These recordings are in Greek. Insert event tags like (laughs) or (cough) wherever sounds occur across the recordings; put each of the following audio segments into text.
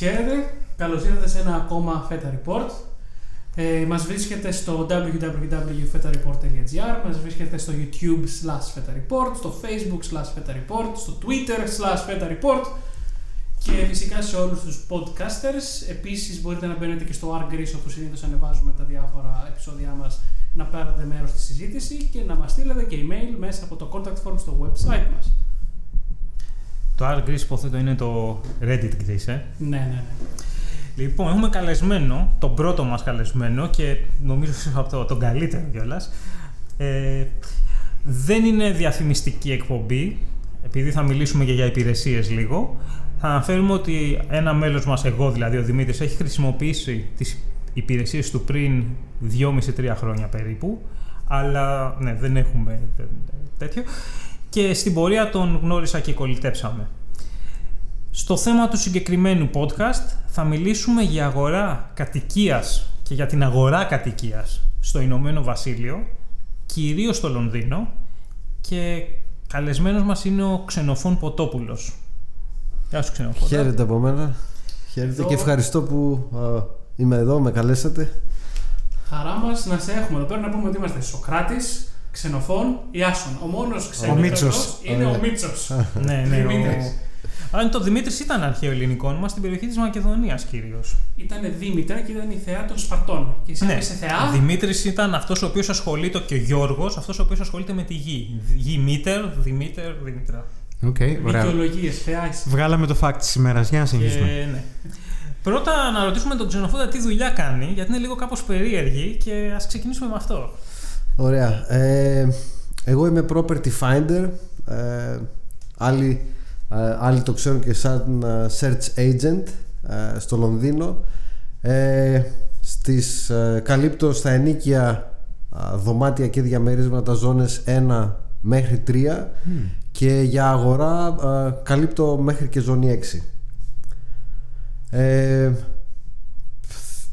Χαίρετε, καλώς ήρθατε σε ένα ακόμα Feta Report. Ε, μας βρίσκεται στο www.fetareport.gr, μας βρίσκεται στο YouTube slash Feta Report, στο Facebook slash Feta Report, στο Twitter slash Feta Report και φυσικά σε όλους τους podcasters. Επίσης μπορείτε να μπαίνετε και στο R-Grease όπου συνήθως ανεβάζουμε τα διάφορα επεισόδια μας να πάρετε μέρος στη συζήτηση και να μας στείλετε και email μέσα από το contact form στο website μας. Το R Greece υποθέτω είναι το Reddit Greece, ε. Ναι, ναι, ναι. Λοιπόν, έχουμε καλεσμένο, τον πρώτο μας καλεσμένο και νομίζω από το, τον καλύτερο κιόλας. Ε, δεν είναι διαφημιστική εκπομπή, επειδή θα μιλήσουμε και για υπηρεσίες λίγο. Θα αναφέρουμε ότι ένα μέλος μας, εγώ δηλαδή ο Δημήτρης, έχει χρησιμοποιήσει τις υπηρεσίες του πριν 2,5-3 χρόνια περίπου, αλλά ναι, δεν έχουμε τέτοιο. Και στην πορεία τον γνώρισα και κολλητέψαμε. Στο θέμα του συγκεκριμένου podcast θα μιλήσουμε για αγορά κατοικίας και για την αγορά κατοικίας στο Ηνωμένο Βασίλειο, κυρίως στο Λονδίνο και καλεσμένος μας είναι ο Ξενοφών Ποτόπουλος. Γεια σου Ξενοφών. Χαίρετε από μένα. Χαίρετε Εδώ- και ευχαριστώ που α, είμαι εδώ, με καλέσατε. Χαρά μας να σε έχουμε εδώ πέρα να πούμε ότι είμαστε Σοκράτης, Ξενοφών, Ιάσον. Ο μόνος ξενοφέτος Μίτσος. είναι ο Ωραία. Μίτσος. ναι, (laughs) ναι. Δημήτρης. Ο... Αν το Δημήτρης ήταν αρχαίο ελληνικό όνομα στην περιοχή της Μακεδονίας κυρίως. Ήταν Δήμητρα και ήταν η θεά των Σπαρτών. Και εσύ Ναι. είσαι θεά. Δημήτρης ήταν αυτός ο οποίος ασχολείται και ο Γιώργος, αυτός ο οποίος ασχολείται με τη γη. Γη Μήτερ, Δημήτρη, Δημήτρα. Οκ, ωραία. Δικαιολογίες, θεάς είσαι. Βγάλαμε το fact της ημέρας. Για να συνεχίσουμε. Και, ναι. Πρώτα να ρωτήσουμε τον Ξενοφόντα τι δουλειά κάνει, γιατί είναι λίγο κάπως περίεργη και ας ξεκινήσουμε με αυτό. Ωραία. Ε, εγώ είμαι property finder. Ε, άλλοι, ε, άλλοι το ξέρουν και σαν ε, search agent ε, στο Λονδίνο. Ε, στις, ε, καλύπτω στα ενίκια α, δωμάτια και διαμερίσματα ζώνες 1 μέχρι 3 και για αγορά α, καλύπτω μέχρι και ζώνη 6.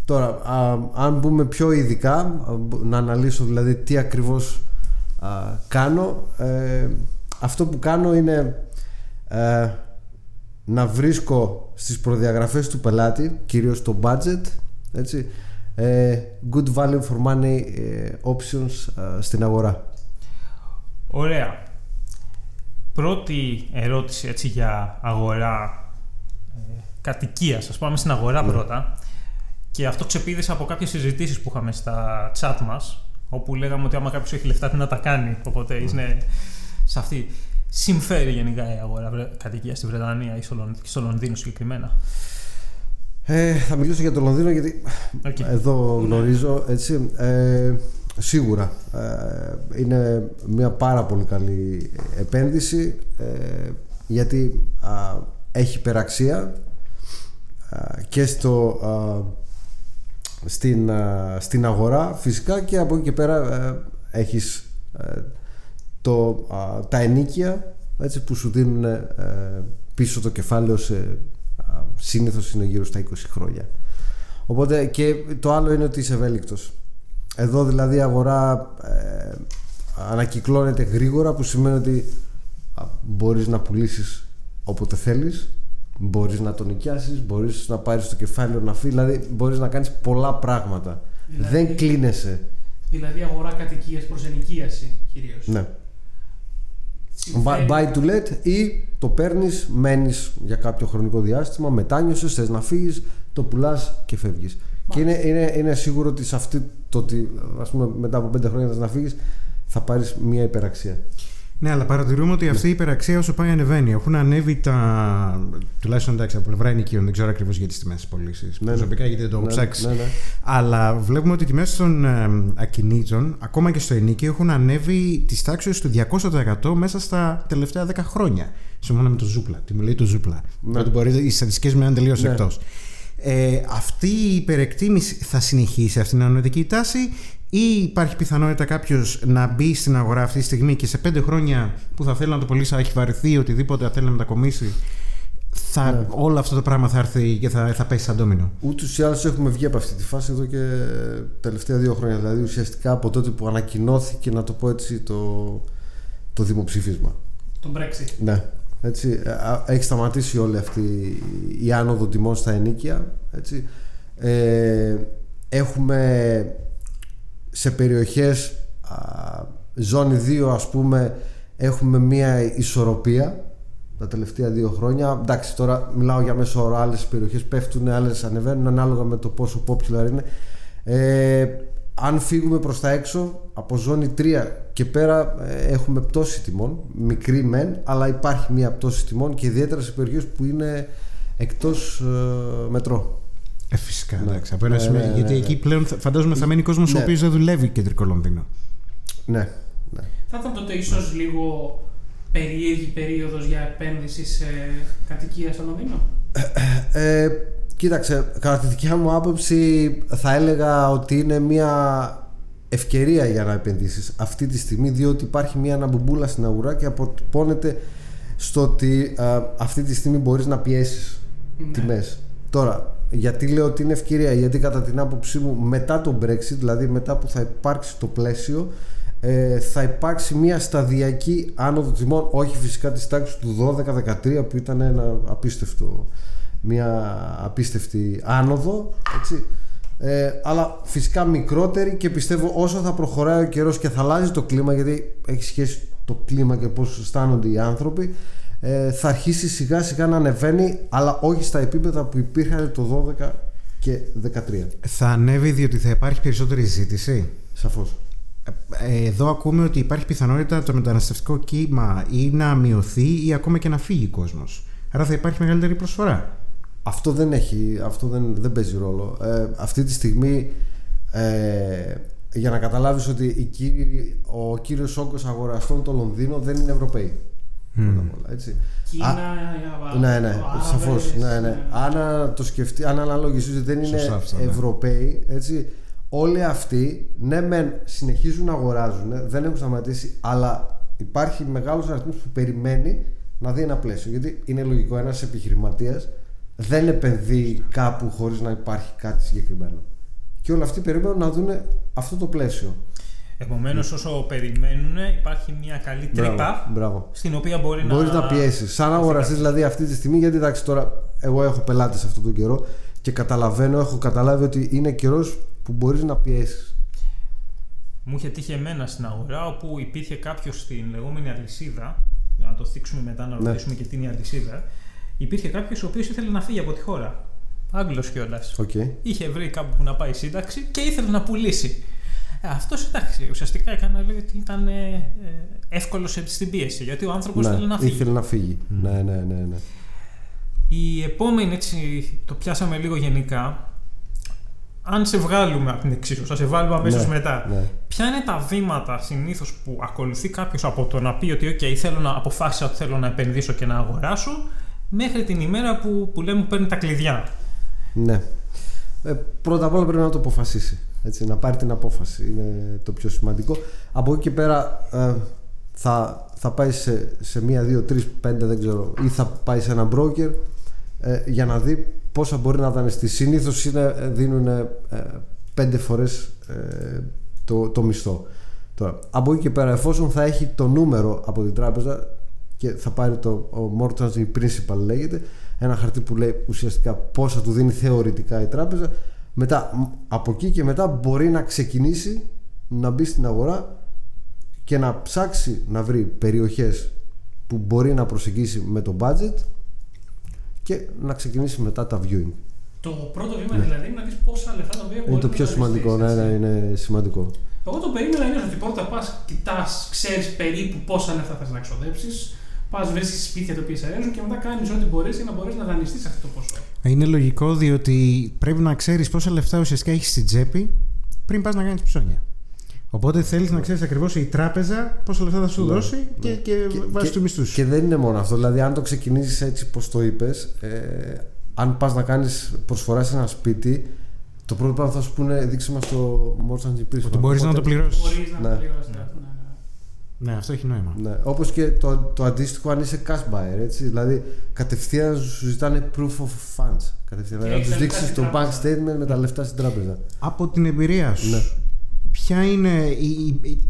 Ε, τώρα, α, αν μπούμε πιο ειδικά, α, μπο- να αναλύσω δηλαδή τι ακριβώς α, κάνω, ε, αυτό που κάνω είναι ε, να βρίσκω στις προδιαγραφές του πελάτη, κυρίως το budget, έτσι, ε, good value for money ε, options α, στην αγορά. Ωραία. Πρώτη ερώτηση έτσι για αγορά ε, κατοικίας. Ας πάμε στην αγορά Ναι. πρώτα. Και αυτό ξεπίδησε από κάποιες συζητήσεις που είχαμε στα chat μας, όπου λέγαμε ότι άμα κάποιος έχει λεφτά τι να τα κάνει. Οπότε είναι σε αυτή. Συμφέρει γενικά η αγορά βρε- κατοικίας στη Βρετανία ή στο, Λον- στο Λονδίνο συγκεκριμένα. Ε, θα μιλήσω για το Λονδίνο γιατί Οκ. εδώ γνωρίζω έτσι ε, σίγουρα ε, είναι μια πάρα πολύ καλή επένδυση ε, γιατί α, έχει υπεραξία α, και στο, α, στην, α, στην αγορά φυσικά και από εκεί και πέρα ε, έχεις ε, το, α, τα ενίκια έτσι, που σου δίνουν ε, πίσω το κεφάλαιο σε α, συνήθως είναι γύρω στα 20 χρόνια. Οπότε και το άλλο είναι ότι είσαι ευέλικτος. Εδώ δηλαδή η αγορά ε, ανακυκλώνεται γρήγορα που σημαίνει ότι α, μπορείς να πουλήσεις όποτε θέλεις μπορείς να τον νοικιάσεις μπορείς να πάρεις το κεφάλαιο να φύγεις δηλαδή μπορείς να κάνεις πολλά πράγματα Δηλαδή- δεν κλείνεσαι Δηλαδή αγορά κατοικίας προς ενοικίαση κυρίως. ναι. Συμφέρει- Buy to let ή το παίρνεις, μένεις για κάποιο χρονικό διάστημα, μετάνιωσες, θες να φύγεις, το πουλάς και φεύγεις. Και είναι, είναι, είναι σίγουρο ότι σε αυτή το ότι ας πούμε, μετά από πέντε χρόνια θες να φύγεις, θα πάρεις μια υπεραξία. Ναι, αλλά παρατηρούμε ότι αυτή η υπεραξία όσο πάει ανεβαίνει. Έχουν ανέβει τα. τουλάχιστον εντάξει από πλευρά ενοικίων, δεν ξέρω ακριβώς για τι τιμέ της πωλήση. Ναι, Προσωπικά γιατί δεν το έχω Ναι, ψάξει. ναι, ναι. Αλλά βλέπουμε ότι οι τιμές των ε, ακινήτων, ακόμα και στο ενίκιο, έχουν ανέβει της τάξης του 200% μέσα στα τελευταία 10 χρόνια. Σύμφωνα με το Ζούπλα. Τι μου λέει το Ζούπλα. Ναι. Ότι μπορείτε, οι στατιστικές μου είναι τελείω Ναι. εκτός. Ε, αυτή η υπερεκτίμηση θα συνεχίσει αυτήν την ανωδική τάση ή υπάρχει πιθανότητα κάποιος να μπει στην αγορά αυτή τη στιγμή και σε πέντε χρόνια που θα θέλει να το πωλήσει, θα έχει βαρεθεί οτιδήποτε θέλει να μετακομίσει, θα, Ναι. όλο αυτό το πράγμα θα έρθει και θα, θα πέσει σαν ντόμινο. Ούτως ή άλλως έχουμε βγει από αυτή τη φάση εδώ και τελευταία δύο χρόνια. Δηλαδή ουσιαστικά από τότε που ανακοινώθηκε, να το πω έτσι, το, το δημοψήφισμα. Το Brexit. Ναι. Έτσι, ε, α, έχει σταματήσει όλη αυτή η άνοδο τιμών στα ενίκια. Έτσι. Ε, έχουμε σε περιοχές α, ζώνη 2 ας πούμε έχουμε μία ισορροπία τα τελευταία δύο χρόνια. Εντάξει, τώρα μιλάω για μέσο όρο. Άλλες περιοχές πέφτουν, άλλες ανεβαίνουν ανάλογα με το πόσο popular είναι. Ε, αν φύγουμε προς τα έξω από ζώνη 3 και πέρα ε, έχουμε πτώση τιμών μικρή μεν αλλά υπάρχει μια πτώση τιμών και ιδιαίτερα σε περιοχές που είναι εκτός ε, μετρό Ε, φυσικά, Ναι. εντάξει. Από ένα Ναι, σημείο- ναι, ναι, γιατί ναι. εκεί πλέον θα- φαντάζομαι θα μένει κόσμος Ναι. ο οποίος δεν δουλεύει κεντρικό Λονδίνο. ναι, ναι. Θα ήταν τότε ίσως λίγο περίεργη περίοδος για επένδυση σε κατοικία στο Λονδίνο; Ε, κοίταξε, κατά τη δικιά μου άποψη θα έλεγα ότι είναι μια ευκαιρία για να επενδύσεις αυτή τη στιγμή διότι υπάρχει μια αναμπομπούλα στην αγορά και αποτυπώνεται στο ότι α, αυτή τη στιγμή μπορείς να πιέσεις Ναι. τιμές. Τώρα, γιατί λέω ότι είναι ευκαιρία, γιατί κατά την άποψή μου μετά το Brexit, δηλαδή μετά που θα υπάρξει το πλαίσιο, ε, θα υπάρξει μια σταδιακή άνοδο τιμών, όχι φυσικά της τάξης του 12-13 που ήταν ένα απίστευτο, μια απίστευτη άνοδο, έτσι. Ε, αλλά φυσικά μικρότερη και πιστεύω όσο θα προχωράει ο καιρός και θα αλλάζει το κλίμα γιατί έχει σχέση το κλίμα και πώς αισθάνονται οι άνθρωποι ε, θα αρχίσει σιγά σιγά να ανεβαίνει αλλά όχι στα επίπεδα που υπήρχαν το 12 και 13 Θα ανέβει διότι θα υπάρχει περισσότερη ζήτηση; σαφώς Ε, Εδώ ακούμε ότι υπάρχει πιθανότητα το μεταναστευτικό κύμα ή να μειωθεί ή ακόμα και να φύγει κόσμος. Άρα θα υπάρχει μεγαλύτερη προσφορά. Αυτό δεν έχει, αυτό δεν, δεν παίζει ρόλο. Ε, αυτή τη στιγμή ε, για να καταλάβεις ότι οι κύριοι, ο κύριος όγκος αγοραστών το Λονδίνο δεν είναι Ευρωπαίοι. Πρώτα απ' όλα, έτσι. Κίνα, Α, ναι, ναι, Άραβες, σαφώς. Ναι, ναι. Αν α, το σκεφτεί, αν αναλογιστείς ότι δεν είναι Σωστά αυτό, ναι. Ευρωπαίοι, έτσι, όλοι αυτοί, ναι, μεν συνεχίζουν να αγοράζουν, δεν έχουν σταματήσει, αλλά υπάρχει μεγάλος αριθμός που περιμένει να δει ένα πλαίσιο. Γιατί είναι λογικό, ένας επιχειρηματίας δεν επενδύει κάπου χωρίς να υπάρχει κάτι συγκεκριμένο. Και όλοι αυτοί περιμένουν να δουν αυτό το πλαίσιο. Επομένως, όσο περιμένουν, υπάρχει μια καλή τρύπα Μπράβο, μπράβο. στην οποία μπορεί Μπορείς να. να πιέσεις. Σαν αγοραστής, δηλαδή αυτή τη στιγμή, γιατί εντάξει τώρα, εγώ έχω πελάτες αυτόν τον καιρό και καταλαβαίνω, έχω καταλάβει ότι είναι καιρός που μπορείς να πιέσεις. Μου είχε τύχει εμένα στην αγορά όπου υπήρχε κάποιος στην λεγόμενη αλυσίδα. Να το θίξουμε μετά, να Ναι. ρωτήσουμε και τι είναι η αλυσίδα. Υπήρχε κάποιος ο οποίος ήθελε να φύγει από τη χώρα. Άγγλος κιόλας. Οκ. Είχε βρει κάπου που να πάει σύνταξη και ήθελε να πουλήσει. Αυτός εντάξει, ουσιαστικά έκανε λέει, ότι ήταν ε, ε, εύκολος στην πίεση γιατί ο άνθρωπος Ναι, ήθελε να φύγει. ήθελε να φύγει. Ναι, ναι, ναι. ναι. Η επόμενη, έτσι, το πιάσαμε λίγο γενικά. Αν σε βγάλουμε από την εξίσωση, θα σε βάλουμε αμέσως Ναι, μετά. ναι. Ποια είναι τα βήματα συνήθως που ακολουθεί κάποιος από το να πει ότι OK, θέλω να αποφάσισα ότι θέλω να επενδύσω και να αγοράσω, μέχρι την ημέρα που, που λέμε που παίρνει τα κλειδιά. ναι. Ε, πρώτα απ' όλα πρέπει να το αποφασίσει. Έτσι, να πάρει την απόφαση. Είναι το πιο σημαντικό. Από εκεί και πέρα ε, θα, θα πάει σε, σε μία, δύο, τρεις, πέντε, δεν ξέρω, ή θα πάει σε ένα broker ε, για να δει πόσα μπορεί να δανειστεί. Συνήθως δίνουν ε, πέντε φορές ε, το, το μισθό. Τώρα, από εκεί και πέρα, εφόσον θα έχει το νούμερο από την τράπεζα και θα πάρει το ο mortgage principal λέγεται, ένα χαρτί που λέει ουσιαστικά πόσα του δίνει θεωρητικά η τράπεζα, μετά, μ, από εκεί και μετά μπορεί να ξεκινήσει να μπει στην αγορά και να ψάξει να βρει περιοχές που μπορεί να προσεγγίσει με το budget και να ξεκινήσει μετά τα viewing. Το πρώτο βήμα δηλαδή είναι να δεις πόσα λεφτά τα οποία Είναι μπορείς το να πιο τα σημαντικό, ναι, δανειστείς, ναι, έτσι. είναι σημαντικό. Εγώ το περίμενα είναι ότι πρώτα πας, κοιτάς, ξέρεις περίπου πόσα λεφτά θα να ξοδέψεις, πας βρίσκεις σπίτια τα οποία σε αρέσουν και μετά κάνεις ό,τι μπορείς για να μπορέσεις να δανειστείς αυτό το ποσό. Είναι λογικό διότι πρέπει να ξέρεις πόσα λεφτά ουσιαστικά έχεις στην τσέπη πριν πας να κάνεις ψώνια. Οπότε θέλεις να ξέρεις ακριβώς η τράπεζα πόσα λεφτά θα σου Ναι, δώσει και, ναι. και, βάζεις τους μισθούς. Και δεν είναι μόνο αυτό. Δηλαδή, αν το ξεκινήσεις έτσι πώ το είπες, ε, αν πας να κάνεις προσφορά σε ένα σπίτι, το πρώτο πράγμα που θα σου πούνε δείξε μας το mortgage principal. Ότι μπορείς να το Οπότε- πληρώσεις. Μπορείς να Ναι. το πληρώσει. Ναι. Ναι. Ναι, αυτό έχει νόημα. Ναι, Όπως και το, το αντίστοιχο αν είσαι cash buyer. Έτσι, δηλαδή, κατευθείαν σου ζητάνε proof of funds. Κατευθείαν. Και να έχεις τους τα λεφτά δείξεις στην το bank τράπεζα. statement με τα λεφτά στην τράπεζα. Από την εμπειρία σου, Ναι. ποια είναι η, η- η-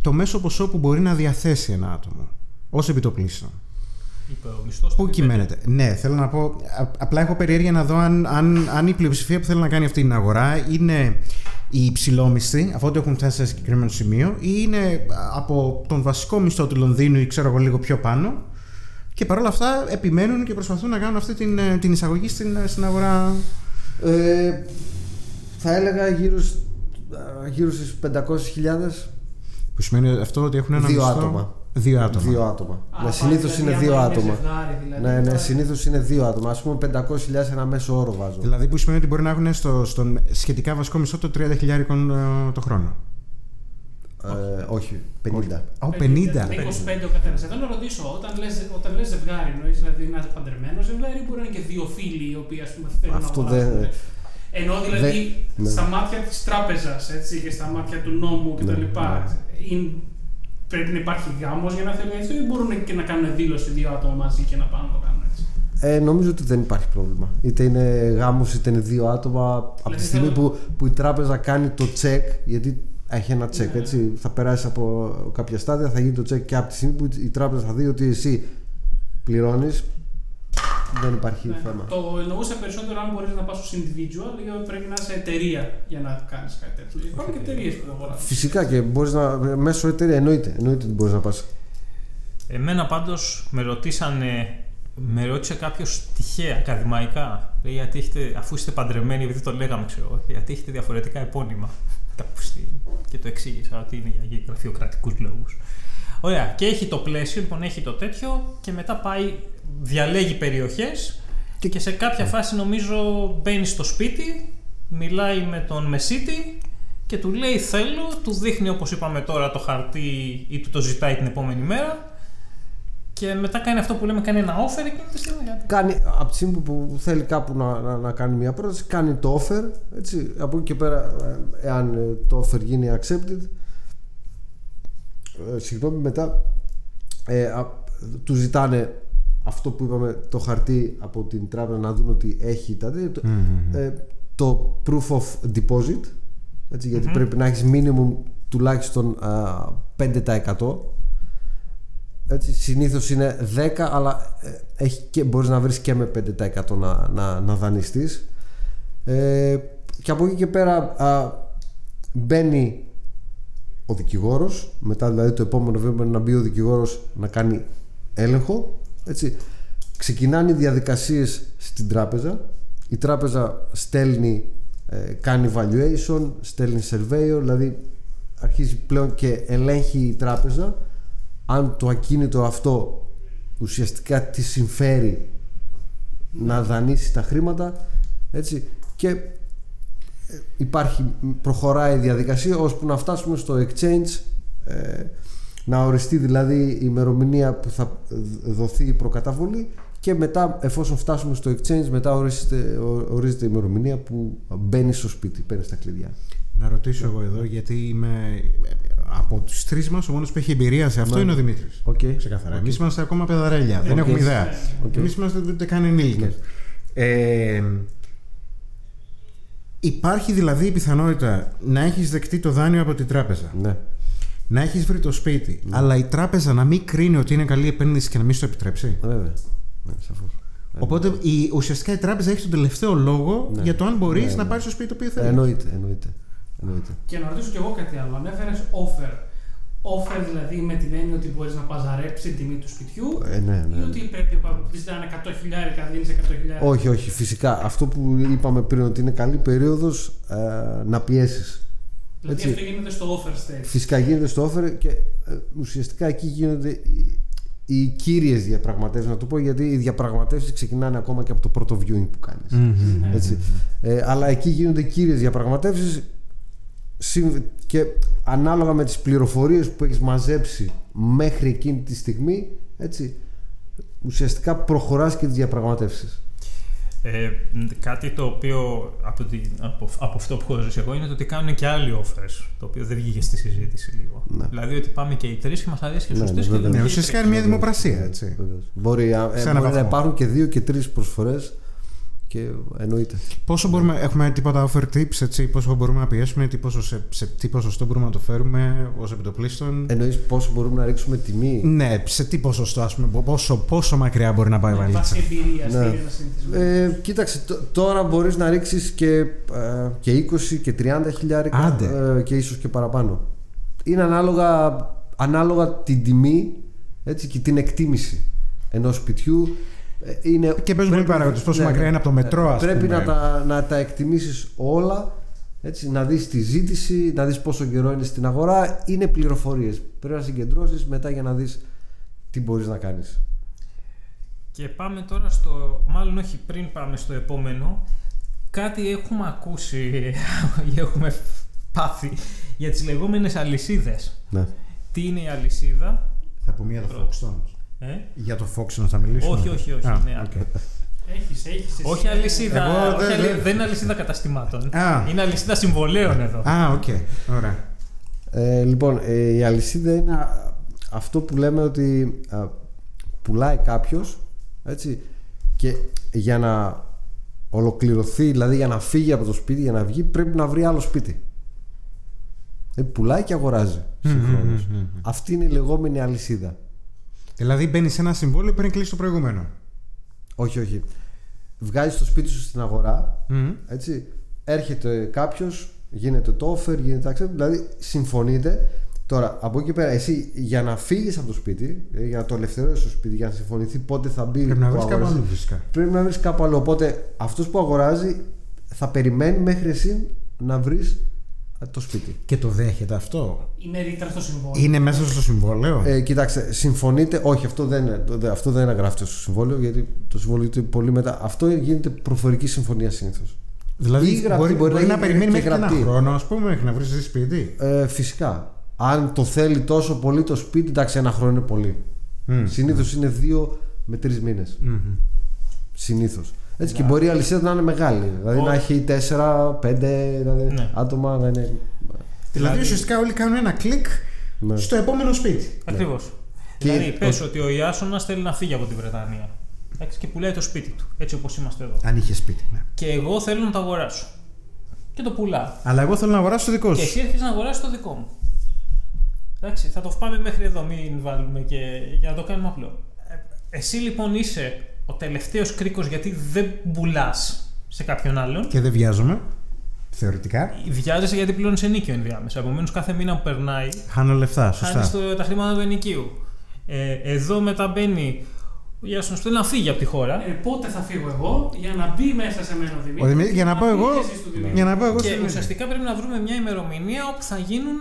το μέσο ποσό που μπορεί να διαθέσει ένα άτομο ως επιτοπλίστων; είπε ο μισθός. Πού κυμαίνεται; Ναι, θέλω να πω. α- Απλά έχω περιέργεια να δω αν, αν, αν η πλειοψηφία που θέλει να κάνει αυτή την αγορά είναι οι υψηλόμισθοι, αφού ότι έχουν φτάσει σε συγκεκριμένο σημείο, ή είναι α, από τον βασικό μισθό του Λονδίνου ή ξέρω εγώ λίγο πιο πάνω. Και παρόλα αυτά επιμένουν και προσπαθούν να κάνουν αυτή την, ε, την εισαγωγή στην, ε, στην αγορά. Ε, θα έλεγα γύρω, σ- α, γύρω στις 500.000 Που σημαίνει αυτό ότι έχουν ένα Δύο μισθό; άτομα. Δύο άτομα. Δύο άτομα. Α, ναι, συνήθως δηλαδή, είναι άμα δύο είναι άτομα. ζευγάρι, δηλαδή, ναι, ναι, τώρα- συνήθως είναι δύο άτομα. Α πούμε 500.000 ένα μέσο όρο βάζω. Δηλαδή που σημαίνει ότι μπορεί να έχουν στο, στον σχετικά βασικό μισθό το 30 χιλιάρικων ε, το χρόνο. Ε, όχι, 50. Α, 50. 25 ο καθένας. Θέλω να ρωτήσω, όταν λες, όταν λες ζευγάρι, εννοείς δηλαδή ένα παντρεμένος ζευγάρι, μπορεί να είναι και δύο φίλοι οι οποίοι ας πούμε, θέλουν Αυτό να αγοράσουν. δεν- Ενώ δηλαδή δεν- ναι. στα μάτια της τράπεζας και στα μάτια του νόμου κτλ. Ναι, είναι- Πρέπει να υπάρχει γάμος για να θέλουν αυτό ή μπορούν και να κάνουν δήλωση δύο άτομα μαζί και να πάνε να το κάνουν έτσι; Ε, νομίζω ότι δεν υπάρχει πρόβλημα. Είτε είναι γάμος είτε είναι δύο άτομα. Από τη Δηλαδή στιγμή θέλω- που, που η τράπεζα κάνει το check, γιατί έχει ένα check, Ναι. έτσι. Θα περάσει από κάποια στάδια, θα γίνει το check και από τη στιγμή που η τράπεζα θα δει ότι εσύ πληρώνεις, δεν υπάρχει Ναι. θέμα. Το εννοούσα περισσότερο αν μπορείς να πας ως individual ή πρέπει να είσαι εταιρεία για να κάνεις κάτι τέτοιο. Υπάρχουν και εταιρείες που αγοράζουν. Φυσικά και μπορείς να. Μέσω εταιρεία εννοείται. Εννοείται ότι μπορείς να πας. Εμένα πάντως με ρωτήσανε, με ρώτησε κάποιος τυχαία ακαδημαϊκά, λέει, γιατί έχετε, αφού είστε παντρεμένοι, επειδή το λέγαμε, ξέρω, γιατί έχετε διαφορετικά επώνυμα. Κάπου στη- Και το εξήγησα ότι είναι για γραφειοκρατικούς λόγους. Ωραία, και έχει το πλαίσιο, λοιπόν, έχει το τέτοιο και μετά πάει, διαλέγει περιοχές και, σε κάποια φάση νομίζω μπαίνει στο σπίτι, μιλάει με τον μεσίτη και του λέει θέλω, του δείχνει όπως είπαμε τώρα το χαρτί ή του το ζητάει την επόμενη μέρα και μετά κάνει αυτό που λέμε κάνει ένα offer εκείνη τη στιγμή. γιατί- Κάνει, από τη στιγμή που θέλει κάπου να, να, να κάνει μια πρόταση, κάνει το offer. Έτσι, από εκεί και πέρα, ε, εάν ε, το offer γίνει accepted, ε, συγγνώμη, μετά ε, α, του ζητάνε αυτό που είπαμε, το χαρτί από την τράπεζα να δουν ότι έχει τα τέτοια, το, ε, το proof of deposit, έτσι, γιατί πρέπει να έχεις minimum τουλάχιστον α, 5%. Έτσι, συνήθως είναι 10 αλλά ε, έχει και, μπορείς να βρεις και με 5% να, να, να δανειστείς. Ε, και από εκεί και πέρα α, μπαίνει ο δικηγόρος μετά δηλαδή το επόμενο βήμα είναι να μπει ο δικηγόρος να κάνει έλεγχο έτσι. ξεκινάνε οι διαδικασίες στην τράπεζα η τράπεζα στέλνει ε, κάνει valuation στέλνει surveyor δηλαδή αρχίζει πλέον και ελέγχει η τράπεζα αν το ακίνητο αυτό ουσιαστικά τη συμφέρει να δανείσει τα χρήματα έτσι και ε, υπάρχει προχωράει η διαδικασία ώσπου να φτάσουμε στο exchange ε, να οριστεί δηλαδή η ημερομηνία που θα δοθεί η προκαταβολή και μετά εφόσον φτάσουμε στο exchange μετά ορίζεται, ο- ορίζεται η ημερομηνία που μπαίνει στο σπίτι, παίρνεις τα κλειδιά. Να ρωτήσω εγώ εδώ, γιατί είμαι από τους τρεις μας ο μόνος που έχει εμπειρία σε αυτό Ναι. είναι ο Δημήτρης. Οκ. Ξεκαθαρά. Εμείς είμαστε ακόμα παιδαρέλια. Δεν Οκ. έχουμε ιδέα. Οκ. Εμείς είμαστε ούτε καν ενήλικες. Ε, υπάρχει δηλαδή η πιθανότητα να έχεις δεκτεί το δάνειο από την τράπεζα, Ναι. να έχεις βρει το σπίτι, αλλά η τράπεζα να μην κρίνει ότι είναι καλή επένδυση και να μην σου το επιτρέψει. Βέβαια. Ναι, σαφώς. Οπότε η, ουσιαστικά η τράπεζα έχει τον τελευταίο λόγο Ναι. για το αν μπορείς Ναι, να ναι. πάρεις το σπίτι το οποίο Ε, θέλεις. εννοείται, εννοείται. εννοείται. Και να ρωτήσω κι εγώ κάτι άλλο. Ανέφερε offer. Offer δηλαδή με την έννοια ότι μπορείς να παζαρέψει την τιμή του σπιτιού Ε, ναι, ναι, ή ναι. ότι πρέπει να ζητάνε 100 χιλιάρικα, δίνεις 100 χιλιάρικα. Όχι, όχι, φυσικά. Αυτό που είπαμε πριν ότι είναι καλή περίοδος ε, να πιέσεις. Δηλαδή έτσι. αυτό γίνεται στο offer stage. Φυσικά γίνεται στο offer και ε, ουσιαστικά εκεί γίνονται οι, οι κύριες διαπραγματεύσεις να το πω γιατί οι διαπραγματεύσεις ξεκινάνε ακόμα και από το πρώτο viewing που κάνεις. Μμμ. Έτσι. Ε, αλλά εκεί γίνονται κύριες διαπραγματεύσεις συμ- και ανάλογα με τις πληροφορίες που έχεις μαζέψει μέχρι εκείνη τη στιγμή έτσι, ουσιαστικά προχωράς και τις διαπραγματεύσεις. Ε, κάτι το οποίο από, την, από, από αυτό που έχω ζήσει εγώ είναι το ότι κάνουν και άλλοι offers. Το οποίο δεν βγήκε στη συζήτηση λίγο. Ναι. Δηλαδή ότι πάμε και οι τρεις και μας αρέσει και Ναι, στου ναι, τρει και βέβαια. δεν Ναι, βγήκε ουσιαστικά τρεις. είναι μια δημοπρασία, έτσι. Βεβαίως. Μπορεί, α, ε, Σε ένα μπορεί να βαθμό. υπάρχουν και δύο και τρεις προσφορές και εννοείται. Πόσο μπορούμε, έχουμε τίποτα offer tips, έτσι, πόσο μπορούμε να πιέσουμε, τι πόσο, σε, σε τι ποσοστό μπορούμε να το φέρουμε ως επιτοπλίστων; Εννοείς πόσο μπορούμε να ρίξουμε τιμή; Ναι, σε τι ποσοστό, ας πούμε, πόσο, πόσο μακριά μπορεί να πάει η βαλίτσα; Βάσει εμπειρίας Ναι. τι είναι ένα συνηθισμένο. Ε, κοίταξε, τ- τώρα μπορείς να ρίξεις και, ε, και 20 και 30 χιλιάρικα Άντε. ε, και ίσως και παραπάνω. Είναι ανάλογα, ανάλογα την τιμή έτσι, και την εκτίμηση ενός σπιτιού. Ε, Είναι, Και παίζουν πολλοί παράγοντες, πόσο μακριά είναι από το μετρό, ας Πρέπει πούμε. να τα, να τα εκτιμήσεις όλα, έτσι, να δεις τη ζήτηση, να δεις πόσο καιρό είναι στην αγορά. Είναι πληροφορίες. Πρέπει να συγκεντρώσεις μετά για να δεις τι μπορείς να κάνεις. Και πάμε τώρα στο. Μάλλον όχι πριν πάμε στο επόμενο. Κάτι έχουμε ακούσει (laughs) ή έχουμε πάθει για τις λεγόμενες αλυσίδες. Ναι. Τι είναι η αλυσίδα; Θα πω μία το Foxtons. Ε; Για το Foxtons θα μιλήσουμε. Όχι, όχι, όχι, Α, ναι, οκ. Έχεις, έχεις. εσύ. Όχι αλυσίδα. Εγώ όχι δεν- αλη- δεν- δεν είναι αλυσίδα καταστημάτων. Α. Είναι αλυσίδα συμβολαίων εδώ. Α, οκ. Ωραία. Ε, λοιπόν, ε, η αλυσίδα είναι α, αυτό που λέμε ότι α, πουλάει κάποιος έτσι, και για να ολοκληρωθεί, δηλαδή για να φύγει από το σπίτι, για να βγει, πρέπει να βρει άλλο σπίτι. Ε, πουλάει και αγοράζει συγχρόνως. Αυτή είναι η λεγόμενη αλυσίδα. Δηλαδή μπαίνει σε ένα συμβόλαιο πριν κλείσει το προηγούμενο. Όχι, όχι. Βγάζεις το σπίτι σου στην αγορά, Μμμ. έτσι. Έρχεται κάποιος, γίνεται το offer, γίνεται accept, δηλαδή συμφωνείτε. Τώρα, από εκεί και πέρα, εσύ για να φύγεις από το σπίτι, ε, για να το ελευθερώσεις το σπίτι, για να συμφωνηθεί πότε θα μπει. Πρέπει να το βρεις κάπου αγοράζεις, αλλού φυσικά. Πρέπει να βρεις κάπου αλλού. Οπότε αυτός που αγοράζει θα περιμένει μέχρι εσύ να βρεις το σπίτι. Και το δέχεται αυτό. Είναι ρήτρα στο συμβόλαιο. Είναι μέσα στο συμβόλαιο; Ε, κοιτάξτε, συμφωνείτε. Όχι, αυτό δεν, είναι- το- αυτό δεν γράφεται στο συμβόλαιο, γιατί το συμβόλαιο είναι πολύ μετά. Αυτό γίνεται προφορική συμφωνία συνήθως. δηλαδή ή γραπτή, μπορεί, μπορεί μπορεί, να να είναι περιμένει και μέχρι και ένα γραπτή. χρόνο, ας πούμε, μέχρι να βρεις εσύ σπίτι; Ε, φυσικά. Αν το θέλει τόσο πολύ το σπίτι, εντάξει, ένα χρόνο είναι πολύ. Μμ. Συνήθως είναι δύο με τρεις μήνες. Μμμ. Συνήθως. Έτσι και μπορεί η αλυσίδα να είναι μεγάλη. Δηλαδή Ο- να έχει τέσσερα, πέντε δηλαδή, Ναι. άτομα να είναι. Δηλαδή ουσιαστικά όλοι κάνουν ένα κλικ Ναι. στο επόμενο σπίτι. Ακριβώς. Και- Δηλαδή, πες ότι ο Ιάσονα θέλει να φύγει από τη Βρετανία. Εντάξει, και πουλάει το σπίτι του, έτσι όπως είμαστε εδώ. Αν είχε σπίτι. Ναι. Και εγώ θέλω να το αγοράσω. Και το πουλάω. Αλλά εγώ θέλω να αγοράσω το δικό Και σου. εσύ έρχεσαι να αγοράσεις το δικό μου. Εντάξει, θα το πάμε μέχρι εδώ, μην βάλουμε και για να το κάνουμε απλό. Ε, Εσύ λοιπόν είσαι ο τελευταίος κρίκος γιατί δεν πουλάς σε κάποιον άλλον. Και δεν βιάζομαι. Θεωρητικά. Βιάζεσαι γιατί πληρώνει ενίκιο ενδιάμεσα. Επομένως, κάθε μήνα που περνάει, Χάνω λεφτά, σωστά. χάνεις τα χρήματα του ενοικίου. Ε, εδώ μετά μπαίνει ο Ιάσονα που θέλει να φύγει από τη χώρα. Ε, πότε θα φύγω εγώ για να μπει μέσα σε μένα ο Δημήτρης; Ο Δημήτρης, για να πάω εγώ- φύγεις εσύ στο Δημήτρη. Για να πάω εγώ Και στην- ουσιαστικά πρέπει να βρούμε μια ημερομηνία όπου θα γίνουν.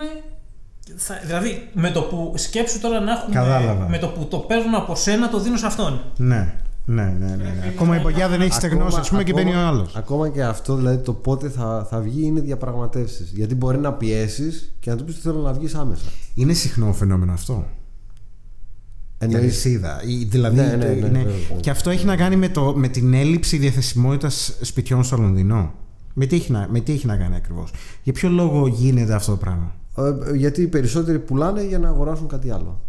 Θα, δηλαδή, με το που σκέψου τώρα να έχουμε. Κατάλαβα. Με το που το παίρνω από σένα, το δίνω σε αυτόν. Ναι. Ναι, ναι, ναι. ναι. Ακόμα η μπογιά δεν έχει στεγνώσει, ας πούμε, και μπαίνει ο άλλος. Ακόμα και αυτό, δηλαδή το πότε θα, θα βγει είναι διαπραγματεύσεις. Γιατί μπορεί να πιέσεις και να του πεις ότι θέλω να βγεις άμεσα. Είναι συχνό φαινόμενο αυτό. Η Εννοείς- αλυσίδα. Ή- Δηλαδή, Ναι, ναι, ναι, είναι- ναι, ναι. Και αυτό έχει να κάνει με, το, με την έλλειψη διαθεσιμότητας σπιτιών στο Λονδινό. Με τι έχει να, με τι έχει να κάνει ακριβώς; Για ποιο λόγο γίνεται αυτό το πράγμα; Ε, γιατί οι περισσότεροι πουλάνε για να αγοράσουν κάτι άλλο.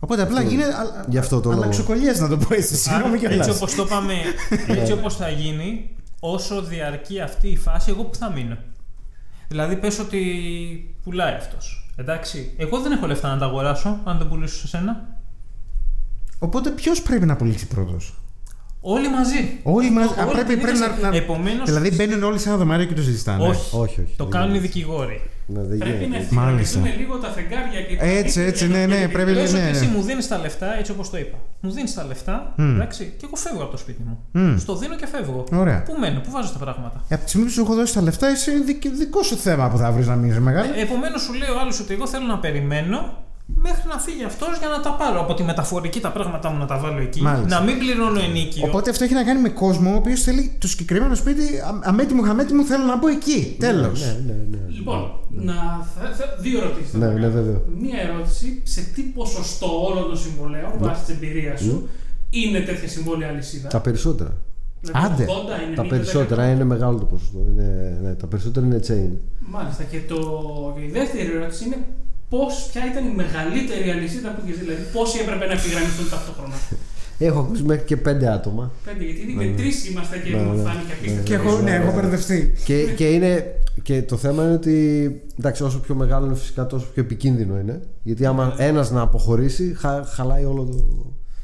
Οπότε απλά Αυτό- γίνεται. γι' αυτό το λόγο. Αλλαξοκολλιές, να το πω έτσι. Συγγνώμη Άρα, κιόλας. έτσι όπως το είπαμε, έτσι όπως θα γίνει, όσο διαρκεί αυτή η φάση, εγώ που θα μείνω. Δηλαδή, πες ότι πουλάει αυτός. Εντάξει, εγώ δεν έχω λεφτά να τα αγοράσω, αν δεν πουλήσω σε σένα. Οπότε ποιος πρέπει να πουλήσει πρώτος; Όλοι μαζί. Όλοι μαζί. Όλοι Α, πρέπει, την πρέπει ίδια να, σε- να- Επομένως, Δηλαδή μπαίνουν όλοι σε ένα δωμάτιο και το συζητάνε. Όχι. Όχι, όχι. Το δεν κάνουν οι γίνεται. δικηγόροι. Ναι, δεν Πρέπει γίνεται. να Μάλιστα. ευθυγραμμιστούν λίγο τα φεγγάρια και Έτσι, έτσι, ναι, ναι, πρέπει- Πες ναι, ότι ναι. εσύ μου δίνεις τα λεφτά, έτσι όπως το είπα. Μου δίνεις τα λεφτά, Μμ. εντάξει, και εγώ φεύγω από το σπίτι μου. Μμ. Στο δίνω και φεύγω. Ωραία. Πού μένω, πού βάζω τα πράγματα. Ε, Από τη στιγμή που σου έχω δώσει τα λεφτά, εσύ είναι δικ- δικό σου θέμα που θα βρεις να μείνεις μεγάλο. Επομένως, σου λέει ο άλλος ότι εγώ θέλω να περιμένω μέχρι να φύγει αυτός για να τα πάρω. Από τη μεταφορική τα πράγματα μου να τα βάλω εκεί. Μάλιστα. Να μην πληρώνω ενίκιο. Οπότε αυτό έχει να κάνει με κόσμο ο οποίος θέλει το συγκεκριμένο σπίτι, α- αμέτιμο χαμέτιμο, θέλω να μπω εκεί. Τέλος. Ναι, ναι, ναι. Λοιπόν, να, θα, θα, δύο ερωτήσεις. Ναι, ναι, βέβαια. Μία ερώτηση, σε τι ποσοστό όλων των συμβολέων, βάσει της εμπειρίας σου, είναι τέτοια συμβόλαια αλυσίδα; Τα περισσότερα. Δηλαδή, Άντε. 80, 90%. Τα περισσότερα είναι μεγάλο το ποσοστό. Είναι, ναι, τα περισσότερα είναι chain. Μάλιστα. Και, το, και η δεύτερη ερώτηση είναι πώς, ποια ήταν η μεγαλύτερη αλυσίδα που είχες δηλαδή πόσοι έπρεπε να επιγραμμιστούν ταυτόχρονα. Έχω ακούσει μέχρι και πέντε άτομα. Πέντε, γιατί Ναι, είναι ναι. τρεις είμαστε και Ναι, μου ναι. φάνηκε απίστευτο. Και έχω, ναι, έχω μπερδευτεί. και, και, είναι, και το θέμα είναι ότι εντάξει, όσο πιο μεγάλο είναι φυσικά τόσο πιο επικίνδυνο είναι. Γιατί άμα ένας να αποχωρήσει, χα, χαλάει όλο το,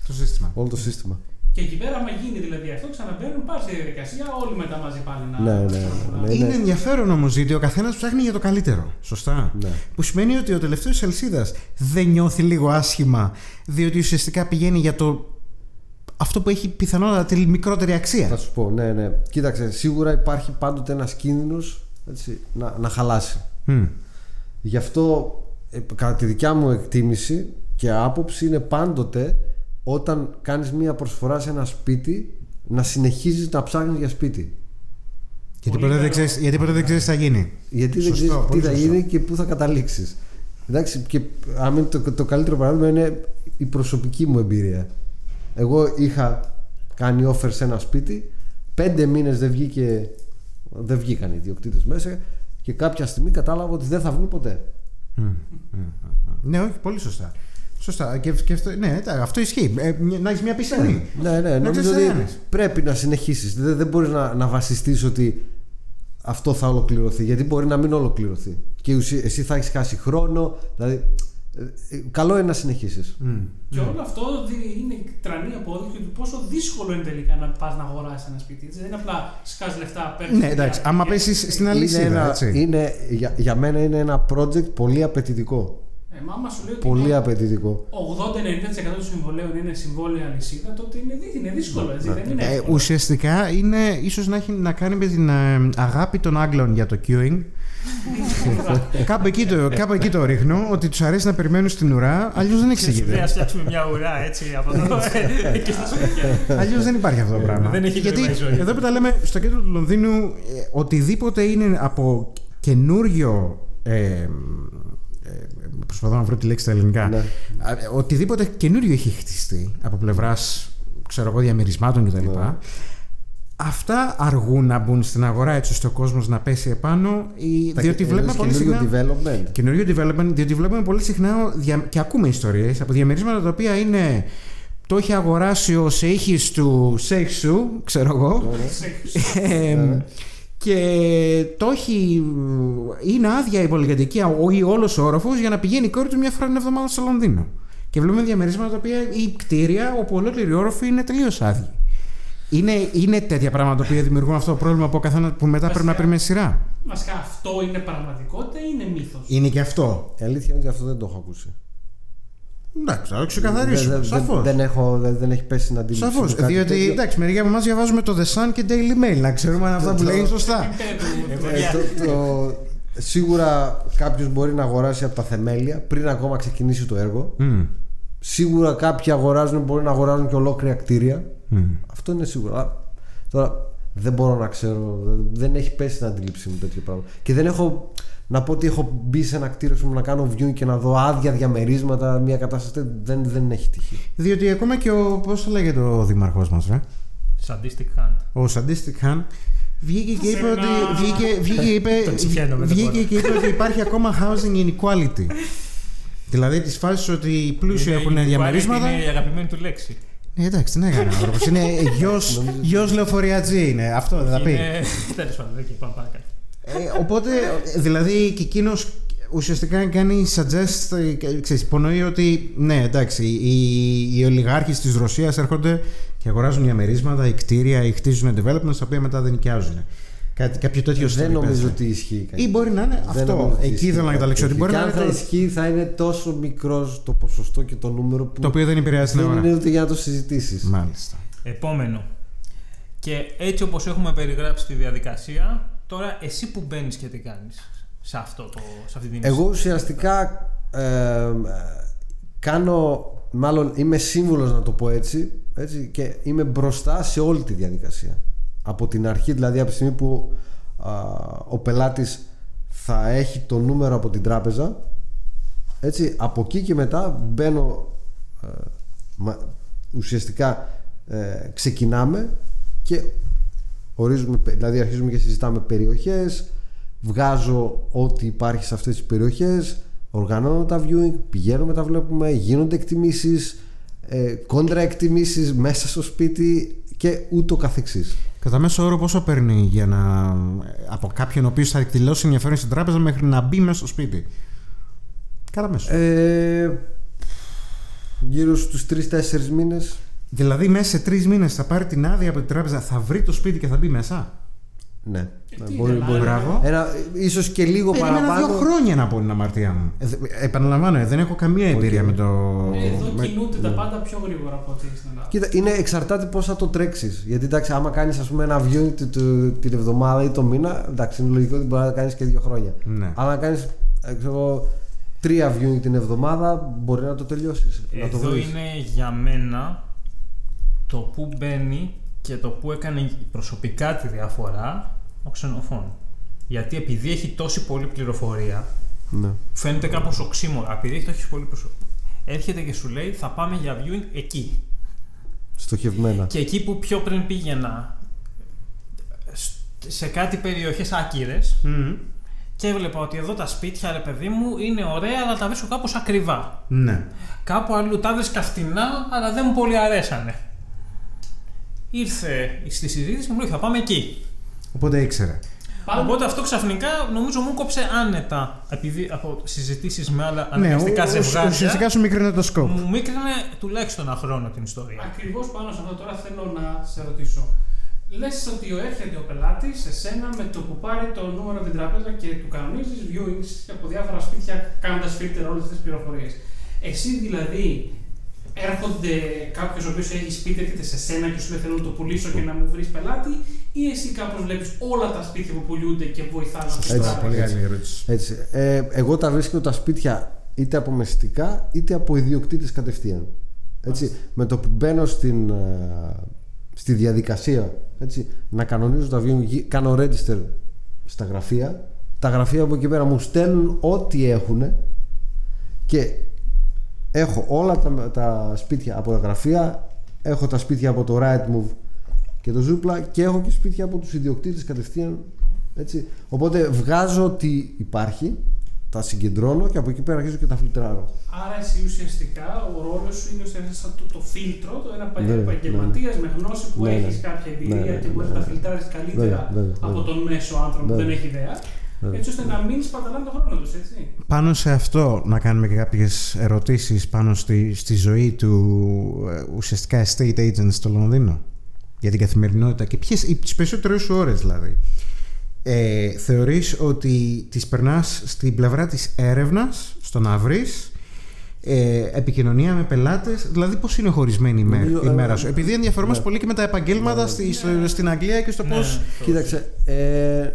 Το σύστημα. όλο το σύστημα. Και εκεί πέρα, άμα γίνει δηλαδή αυτό, ξαναμπαίνουν πάλι στη διαδικασία, όλοι μετά μαζί πάλι να. Ναι, ναι, να- ναι. Είναι ενδιαφέρον όμως γιατί ο καθένας ψάχνει για το καλύτερο. Σωστά; Ναι. Που σημαίνει ότι ο τελευταίος Ελσίδα δεν νιώθει λίγο άσχημα, διότι ουσιαστικά πηγαίνει για το. αυτό που έχει πιθανότατα τη μικρότερη Θα αξία. σου πω, ναι, ναι. Κοίταξε, σίγουρα υπάρχει πάντοτε ένας κίνδυνος να, να χαλάσει. Μμ. Γι' αυτό, ε, κατά τη δικιά μου εκτίμηση και άποψη, είναι πάντοτε όταν κάνεις μία προσφορά σε ένα σπίτι να συνεχίζεις να ψάχνεις για σπίτι. Γιατί Πολύ ποτέ δεν καλό. ξέρει γιατί ποτέ δεν ξέρεις τι θα γίνει. Γιατί Σωστό, δεν ξέρεις τι πολύ θα σωστό. γίνει και πού θα καταλήξεις. Εντάξει, και αν είναι το, το καλύτερο παράδειγμα είναι η προσωπική μου εμπειρία. Εγώ είχα κάνει offer σε ένα σπίτι, πέντε μήνες δεν, βγήκε, δεν βγήκαν οι ιδιοκτήτες μέσα και κάποια στιγμή κατάλαβα ότι δεν θα βγουν ποτέ. Μμ. Μμ. Ναι, όχι, πολύ σωστά. Σωστά. Και, και αυτό, ναι, τα- αυτό ισχύει. Ε, μια- να έχεις μια πισινή. Ναι, ναι, Να νομίζω ξέρεις τι ότι κάνεις. πρέπει να συνεχίσεις. Δεν, δεν μπορείς να, να βασιστείς ότι αυτό θα ολοκληρωθεί. Γιατί μπορεί να μην ολοκληρωθεί. Και ουσί- εσύ θα έχεις χάσει χρόνο. Δηλαδή, ε, ε, καλό είναι να συνεχίσεις. Μμ. Και όλο αυτό δι- είναι τρανή απόδειξη του πόσο δύσκολο είναι τελικά να πας να αγοράσεις ένα σπίτι. Έτσι. Δεν είναι απλά σκάς λεφτά, παίρνεις. Ναι, εντάξει. Άμα πέσεις στην Είναι αλυσίδα, ένα, έτσι. είναι, για, για μένα είναι ένα project πολύ απαιτητικό. Ε, μα άμα σου λέει ότι Πολύ είναι απαιτητικό. 80-90% των συμβολέων είναι συμβόλαια αλυσίδα, τότε είναι, δι- είναι δύσκολο. Έτσι. Δεν είναι Ε, εύκολο. ουσιαστικά είναι ίσως να έχει να κάνει με την ε, αγάπη των Άγγλων για το queuing. (laughs) κάπου, εκεί το, κάπου εκεί το ρίχνω, ότι τους αρέσει να περιμένουν στην ουρά, αλλιώς δεν Δεν εξηγείται. ας φτιάξουμε μια ουρά έτσι από εδώ (laughs) και στα σπίτια. Αλλιώς δεν υπάρχει αυτό το πράγμα. Δεν έχει Γιατί νόημα η ζωή. εδώ που τα λέμε στο κέντρο του Λονδίνου, ε, οτιδήποτε είναι από καινούριο. Ε, ε, προσπαθώ να βρω τη λέξη στα ελληνικά. Ναι. Α, ε, Οτιδήποτε καινούριο έχει χτιστεί από πλευράς ξέρω εγώ, διαμερισμάτων κτλ. Ναι. Αυτά αργούν να μπουν στην αγορά έτσι ώστε ο κόσμος να πέσει επάνω. Ή, Τα- διότι βλέπουμε εννοείς πολύ καινούριο συχνά. development. Καινούριο development, διότι βλέπουμε πολύ συχνά δια- και ακούμε ιστορίες από διαμερίσματα τα οποία είναι. Το έχει αγοράσει ο Σεήχη του Σέιχσου, ξέρω εγώ. Ε, και το έχει. Είναι άδεια η πολυκατοικία ή όλος ο όροφος για να πηγαίνει η κόρη του μια φορά την εβδομάδα στο Λονδίνο. Και βλέπουμε διαμερίσματα τα οποία ή κτίρια όπου ολόκληροι όροφοι είναι τελείως άδειοι. Είναι, είναι τέτοια πράγματα τα οποία δημιουργούν αυτό το πρόβλημα που, ο καθένας, που μετά πρέπει να περιμένει σειρά. Βασικά αυτό είναι πραγματικότητα ή είναι μύθος; Είναι και αυτό. Η αλήθεια είναι ότι αυτό δεν το έχω ακούσει. Εντάξει, θα το Δεν, ξεκαθαρίσω. δεν, Σαφώς. δεν, έχω, δεν, δεν έχει πέσει να αντίληψη. Σαφώς. μου κάτι Διότι τέτοιο. εντάξει, μερικοί από εμάς διαβάζουμε το The Sun και Daily Mail. Να ξέρουμε αν αυτά που λέει είναι σωστά. Ε, το, το, σίγουρα κάποιος μπορεί να αγοράσει από τα θεμέλια πριν ακόμα ξεκινήσει το έργο. Μμ, Σίγουρα κάποιοι αγοράζουν, μπορεί να αγοράζουν και ολόκληρα κτίρια. μμ. Αυτό είναι σίγουρο. Αλλά Τώρα δεν μπορώ να ξέρω. δεν- Δεν έχει πέσει στην αντίληψή μου τέτοιο πράγμα. Και δεν έχω να πω ότι έχω μπει σε ένα κτίριο σου να κάνω viewing και να δω άδεια διαμερίσματα, μια κατάσταση. Δεν, δεν έχει τύχει. Διότι ακόμα και ο. Πώς το λέγεται ο δήμαρχός μας, ρε; Sadistic hand. Ο Σαντίστικ Χαν βγήκε και είπε Σε ότι. ένα- Βγήκε, βγήκε, είπε, Το τσιφιαίνω με το βγήκε πόνο. και είπε ότι υπάρχει ακόμα housing inequality. δηλαδή της φάσης ότι οι πλούσιοι Είναι- έχουν η διαμερίσματα. Είναι η αγαπημένη του λέξη. Ναι, εντάξει, τι να κάνει ο άνθρωπος. Είναι (laughs) γιος λεωφοριατζή είναι. Αυτό δεν θα πει. Είναι... Τέλος πάντων, εκεί πάμε παρακάτω. Ε, οπότε, δηλαδή και εκείνος ουσιαστικά κάνει suggest, ε, ξέρεις, υπονοεί ότι ναι, εντάξει, οι, οι ολιγάρχες της Ρωσίας έρχονται και αγοράζουν διαμερίσματα, ή κτίρια, ή χτίζουν developments, τα οποία μετά δεν νοικιάζουν. Κάτι, κάποιο τέτοιο δεν story νομίζω παίζει. ότι ισχύει κάτι. Ή μπορεί να είναι Δεν νομίζω αυτό. ότι Εκεί ισχύει ήθελα να κάτι καταλήξω. Ότι τέτοιο. μπορεί Και να αν είναι θα το, ισχύει, θα είναι τόσο μικρός το ποσοστό και το νούμερο που το οποίο δεν επηρεάζει την δεν αγορά. είναι ούτε για να το συζητήσεις. Μάλιστα. Επόμενο. Και έτσι όπως έχουμε περιγράψει τη διαδικασία, τώρα εσύ που μπαίνεις και τι κάνεις σε, αυτό το, σε αυτή την Εγώ ουσιαστικά ε, κάνω, μάλλον είμαι σύμβουλος να το πω έτσι, έτσι και είμαι μπροστά σε όλη τη διαδικασία. Από την αρχή, δηλαδή από τη στιγμή που α, ο πελάτης θα έχει το νούμερο από την τράπεζα, έτσι, από εκεί και μετά μπαίνω, ε, μα- ουσιαστικά ε, ξεκινάμε και ορίζουμε, δηλαδή αρχίζουμε και συζητάμε περιοχές, βγάζω ό,τι υπάρχει σε αυτές τις περιοχές, οργανώνω τα viewing, πηγαίνουμε τα βλέπουμε, γίνονται εκτιμήσεις, ε, κόντρα εκτιμήσεις μέσα στο σπίτι και ούτω καθεξής. Κατά μέσο όρο πόσο παίρνει για να... από κάποιον ο οποίος θα εκδηλώσει ενδιαφέρον στην τράπεζα μέχρι να μπει μέσα στο σπίτι; Κατά μέσο. Ε, γύρω στους 3-4 μήνες. Δηλαδή μέσα σε τρεις μήνες θα πάρει την άδεια από την τράπεζα, θα βρει το σπίτι και θα μπει μέσα. Ναι. Ε, τι μπορεί, είναι, μπορεί. μπράβο. Ένα, ίσως και λίγο Περίμενα παραπάνω. δύο χρόνια να πω την αμαρτία μου. Ε, δε- επαναλαμβάνω, ε, δεν έχω καμία εμπειρία με το. Εδώ με- κινούνται τα ναι. πάντα πιο γρήγορα από ό,τι στην Ελλάδα. Κοίτα, είναι εξαρτάται πώς θα το τρέξεις. Γιατί εντάξει, άμα κάνεις ένα viewing του- του- την εβδομάδα ή το μήνα, εντάξει, είναι λογικό ότι μπορεί να κάνεις και δύο χρόνια. Ναι. Αλλά να κάνεις τρία viewing την εβδομάδα, μπορεί να το τελειώσεις. να το Εδώ βρεις. είναι για μένα το που μπαίνει και το που έκανε προσωπικά τη διαφορά ο ξενοφών. Γιατί επειδή έχει τόση πολλή πληροφορία, Ναι. φαίνεται κάπως οξύμορα. Επειδή έχει τόση πολλή πληροφορία, έρχεται και σου λέει θα πάμε για viewing εκεί. Στοχευμένα. Και εκεί που πιο πριν πήγαινα σ- σε κάτι περιοχές άκυρες Μμμ. και έβλεπα ότι εδώ τα σπίτια, ρε παιδί μου, είναι ωραία αλλά τα βρίσκω κάπως ακριβά. Ναι. Κάπου αλλού τα βρίσκα φτηνά, αλλά δεν μου πολύ αρέσανε. Ήρθε στη συζήτηση και μου λέει θα πάμε εκεί. Οπότε ήξερε. Πάμε- Οπότε αυτό ξαφνικά νομίζω μου κόψε άνετα επειδή από συζητήσεις με άλλα Ναι, αναγκαστικά ο- ο- ζευγάρια. ουσιαστικά σου μικρύνει το σκοπ. Μου μίκρινε τουλάχιστον ένα χρόνο την ιστορία. Ακριβώς πάνω σε αυτό τώρα θέλω να σε ρωτήσω. Λες ότι ο έρχεται ο πελάτης σε σένα με το που πάρει το νούμερο από την τράπεζα και του κανονίζεις viewings από διάφορα σπίτια κάνοντας filter όλες τις πληροφορίες. Εσύ δηλαδή έρχονται κάποιος ο οποίος έχει σπίτι, έρχεται σε σένα και σου λέει θέλω να το πουλήσω και να μου βρεις πελάτη, ή εσύ κάπως βλέπεις όλα τα σπίτια που πουλούνται και βοηθάς να Έτσι, το Πολύ έτσι. καλή ερώτηση. Έτσι. Ε, εγώ τα βρίσκω τα σπίτια είτε από μεστικά είτε από ιδιοκτήτες κατευθείαν. Έτσι, με το που μπαίνω στην, ε, στη διαδικασία έτσι, να κανονίζω τα βιβλία, γι- κάνω register στα γραφεία. Τα γραφεία από εκεί πέρα μου στέλνουν ό,τι έχουν και έχω όλα τα, τα σπίτια από τα γραφεία, έχω τα σπίτια από το Rightmove και το Zoopla και έχω και σπίτια από τους ιδιοκτήτες κατευθείαν έτσι. Οπότε βγάζω τι υπάρχει, τα συγκεντρώνω και από εκεί πέρα αρχίζω και τα φιλτράρω. Άρα εσύ ουσιαστικά ο ρόλος σου είναι ουσιαστικά σαν το, το φίλτρο, το ένα Ναι, επαγγελματίας με γνώση που Ναι, ναι. έχεις κάποια εμπειρία Ναι, ναι, και μπορείς ναι, να τα ναι. φιλτράρεις καλύτερα Βέβαια, βέβαια, από βέβαια. τον μέσο άνθρωπο που Βέβαια. δεν έχει ιδέα. Βέβαια. Έτσι ώστε να μην σπαταλάνε τον χρόνο τους, έτσι. Πάνω σε αυτό να κάνουμε και κάποιες ερωτήσεις πάνω στη, στη ζωή του ε, ουσιαστικά estate agent στο Λονδίνο; Για την καθημερινότητα και ποιες, οι- τις περισσότερες σου ώρες δηλαδή. Ε, θεωρείς ότι τις περνάς στην πλευρά της έρευνας, στο να βρεις ε, επικοινωνία με πελάτες, δηλαδή πώς είναι χωρισμένη η, μέρα, Νομίζω, η ε, μέρα σου; Επειδή ενδιαφερόμαστε ναι. πολύ και με τα επαγγέλματα Ναι. στη- στο- στην Αγγλία και στο Ναι, πώς... το- Κοίταξε, ε,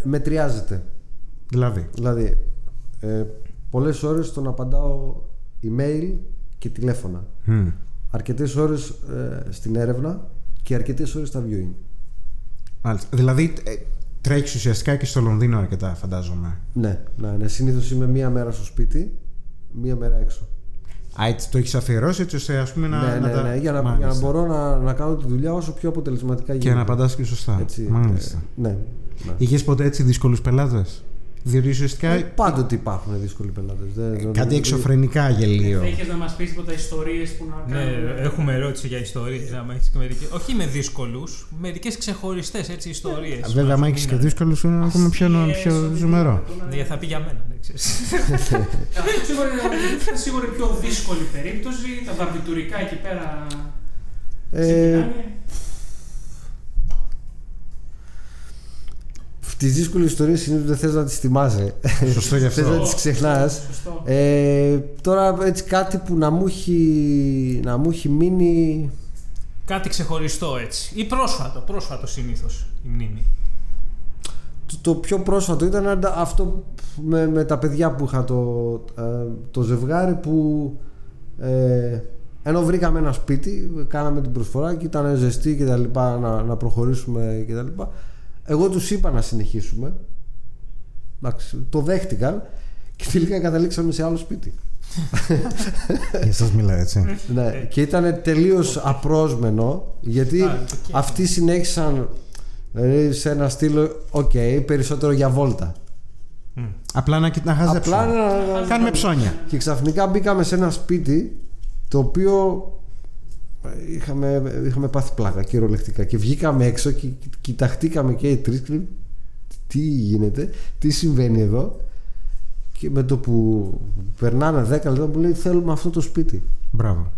μετριάζεται. Δηλαδή. Δηλαδή, ε, πολλές ώρες τον απαντάω email και τηλέφωνα. Μμ. Αρκετές ώρες ε, στην έρευνα και αρκετές ώρες στα viewing. Μάλιστα. Δηλαδή ε, τρέχεις ουσιαστικά και στο Λονδίνο αρκετά φαντάζομαι. Ναι, ναι, ναι. Συνήθως είμαι μία μέρα στο σπίτι, μία μέρα έξω. Α, έτσι το έχεις αφιερώσει έτσι ώστε ας πούμε να. ναι, να ναι, τα- ναι, για, να, Μάλιστα. για να μπορώ να, να κάνω τη δουλειά όσο πιο αποτελεσματικά γίνεται. Και να απαντάς και σωστά. Έτσι, Μάλιστα. ε, ναι. ναι. Είχες ποτέ έτσι δύσκολους πελάτες; Διότι ουσιαστικά. Ε, πάντοτε υπάρχουν δύσκολοι πελάτες. κάτι εξωφρενικά γελίο. Θα είχε να μας πεις τίποτα ιστορίες που να Ναι, κάνουν. έχουμε ερώτηση για ιστορίες. Όχι με δύσκολους, μερικές ξεχωριστές έτσι ιστορίες. Βέβαια, άμα έχεις και δύσκολους, είναι ακόμα πιο, Ασχέες, πιο οτιδήποτε, ζουμερό. που να- Ναι, θα πει για μένα, δεν ξέρεις. Αυτό σίγουρα είναι σίγουρα η πιο δύσκολη περίπτωση. Τα βαρβιτουρικά εκεί πέρα Ε, τις δύσκολες ιστορίες συνήθω δεν θες να τις θυμάσαι. Σωστό γι' (laughs) Θες να αυτό. τις ξεχνάς. Σωστό. Ε, τώρα έτσι κάτι που να μου έχει, να μου έχει μείνει. Κάτι ξεχωριστό έτσι. Ή πρόσφατο, πρόσφατο συνήθως η μνήμη. Το, το πιο πρόσφατο ήταν αντα- αυτό με, με τα παιδιά που είχα το, ε, το ζευγάρι που ε, ενώ βρήκαμε ένα σπίτι, κάναμε την προσφορά και ήταν ζεστή και τα λοιπά να, να προχωρήσουμε και τα λοιπά. Εγώ τους είπα να συνεχίσουμε. Εντάξει, το δέχτηκαν και τελικά καταλήξαμε σε άλλο σπίτι. Για σας μιλάω έτσι. ναι, και ήταν τελείως απρόσμενο γιατί Α, οκ. αυτοί συνέχισαν δηλαδή, σε ένα στήλο, οκ, περισσότερο για βόλτα. Απλά να, να χαζέψουμε. Απλά να, να- Κάνουμε ψώνια. Και ξαφνικά μπήκαμε σε ένα σπίτι το οποίο είχαμε, είχαμε πάθει πλάκα κυριολεκτικά και βγήκαμε έξω και κοιταχτήκαμε και οι τρεις και λέμε, τι γίνεται, τι συμβαίνει εδώ; Και με το που περνάνε 10 λεπτά μου λέει θέλουμε αυτό το σπίτι Μπράβο.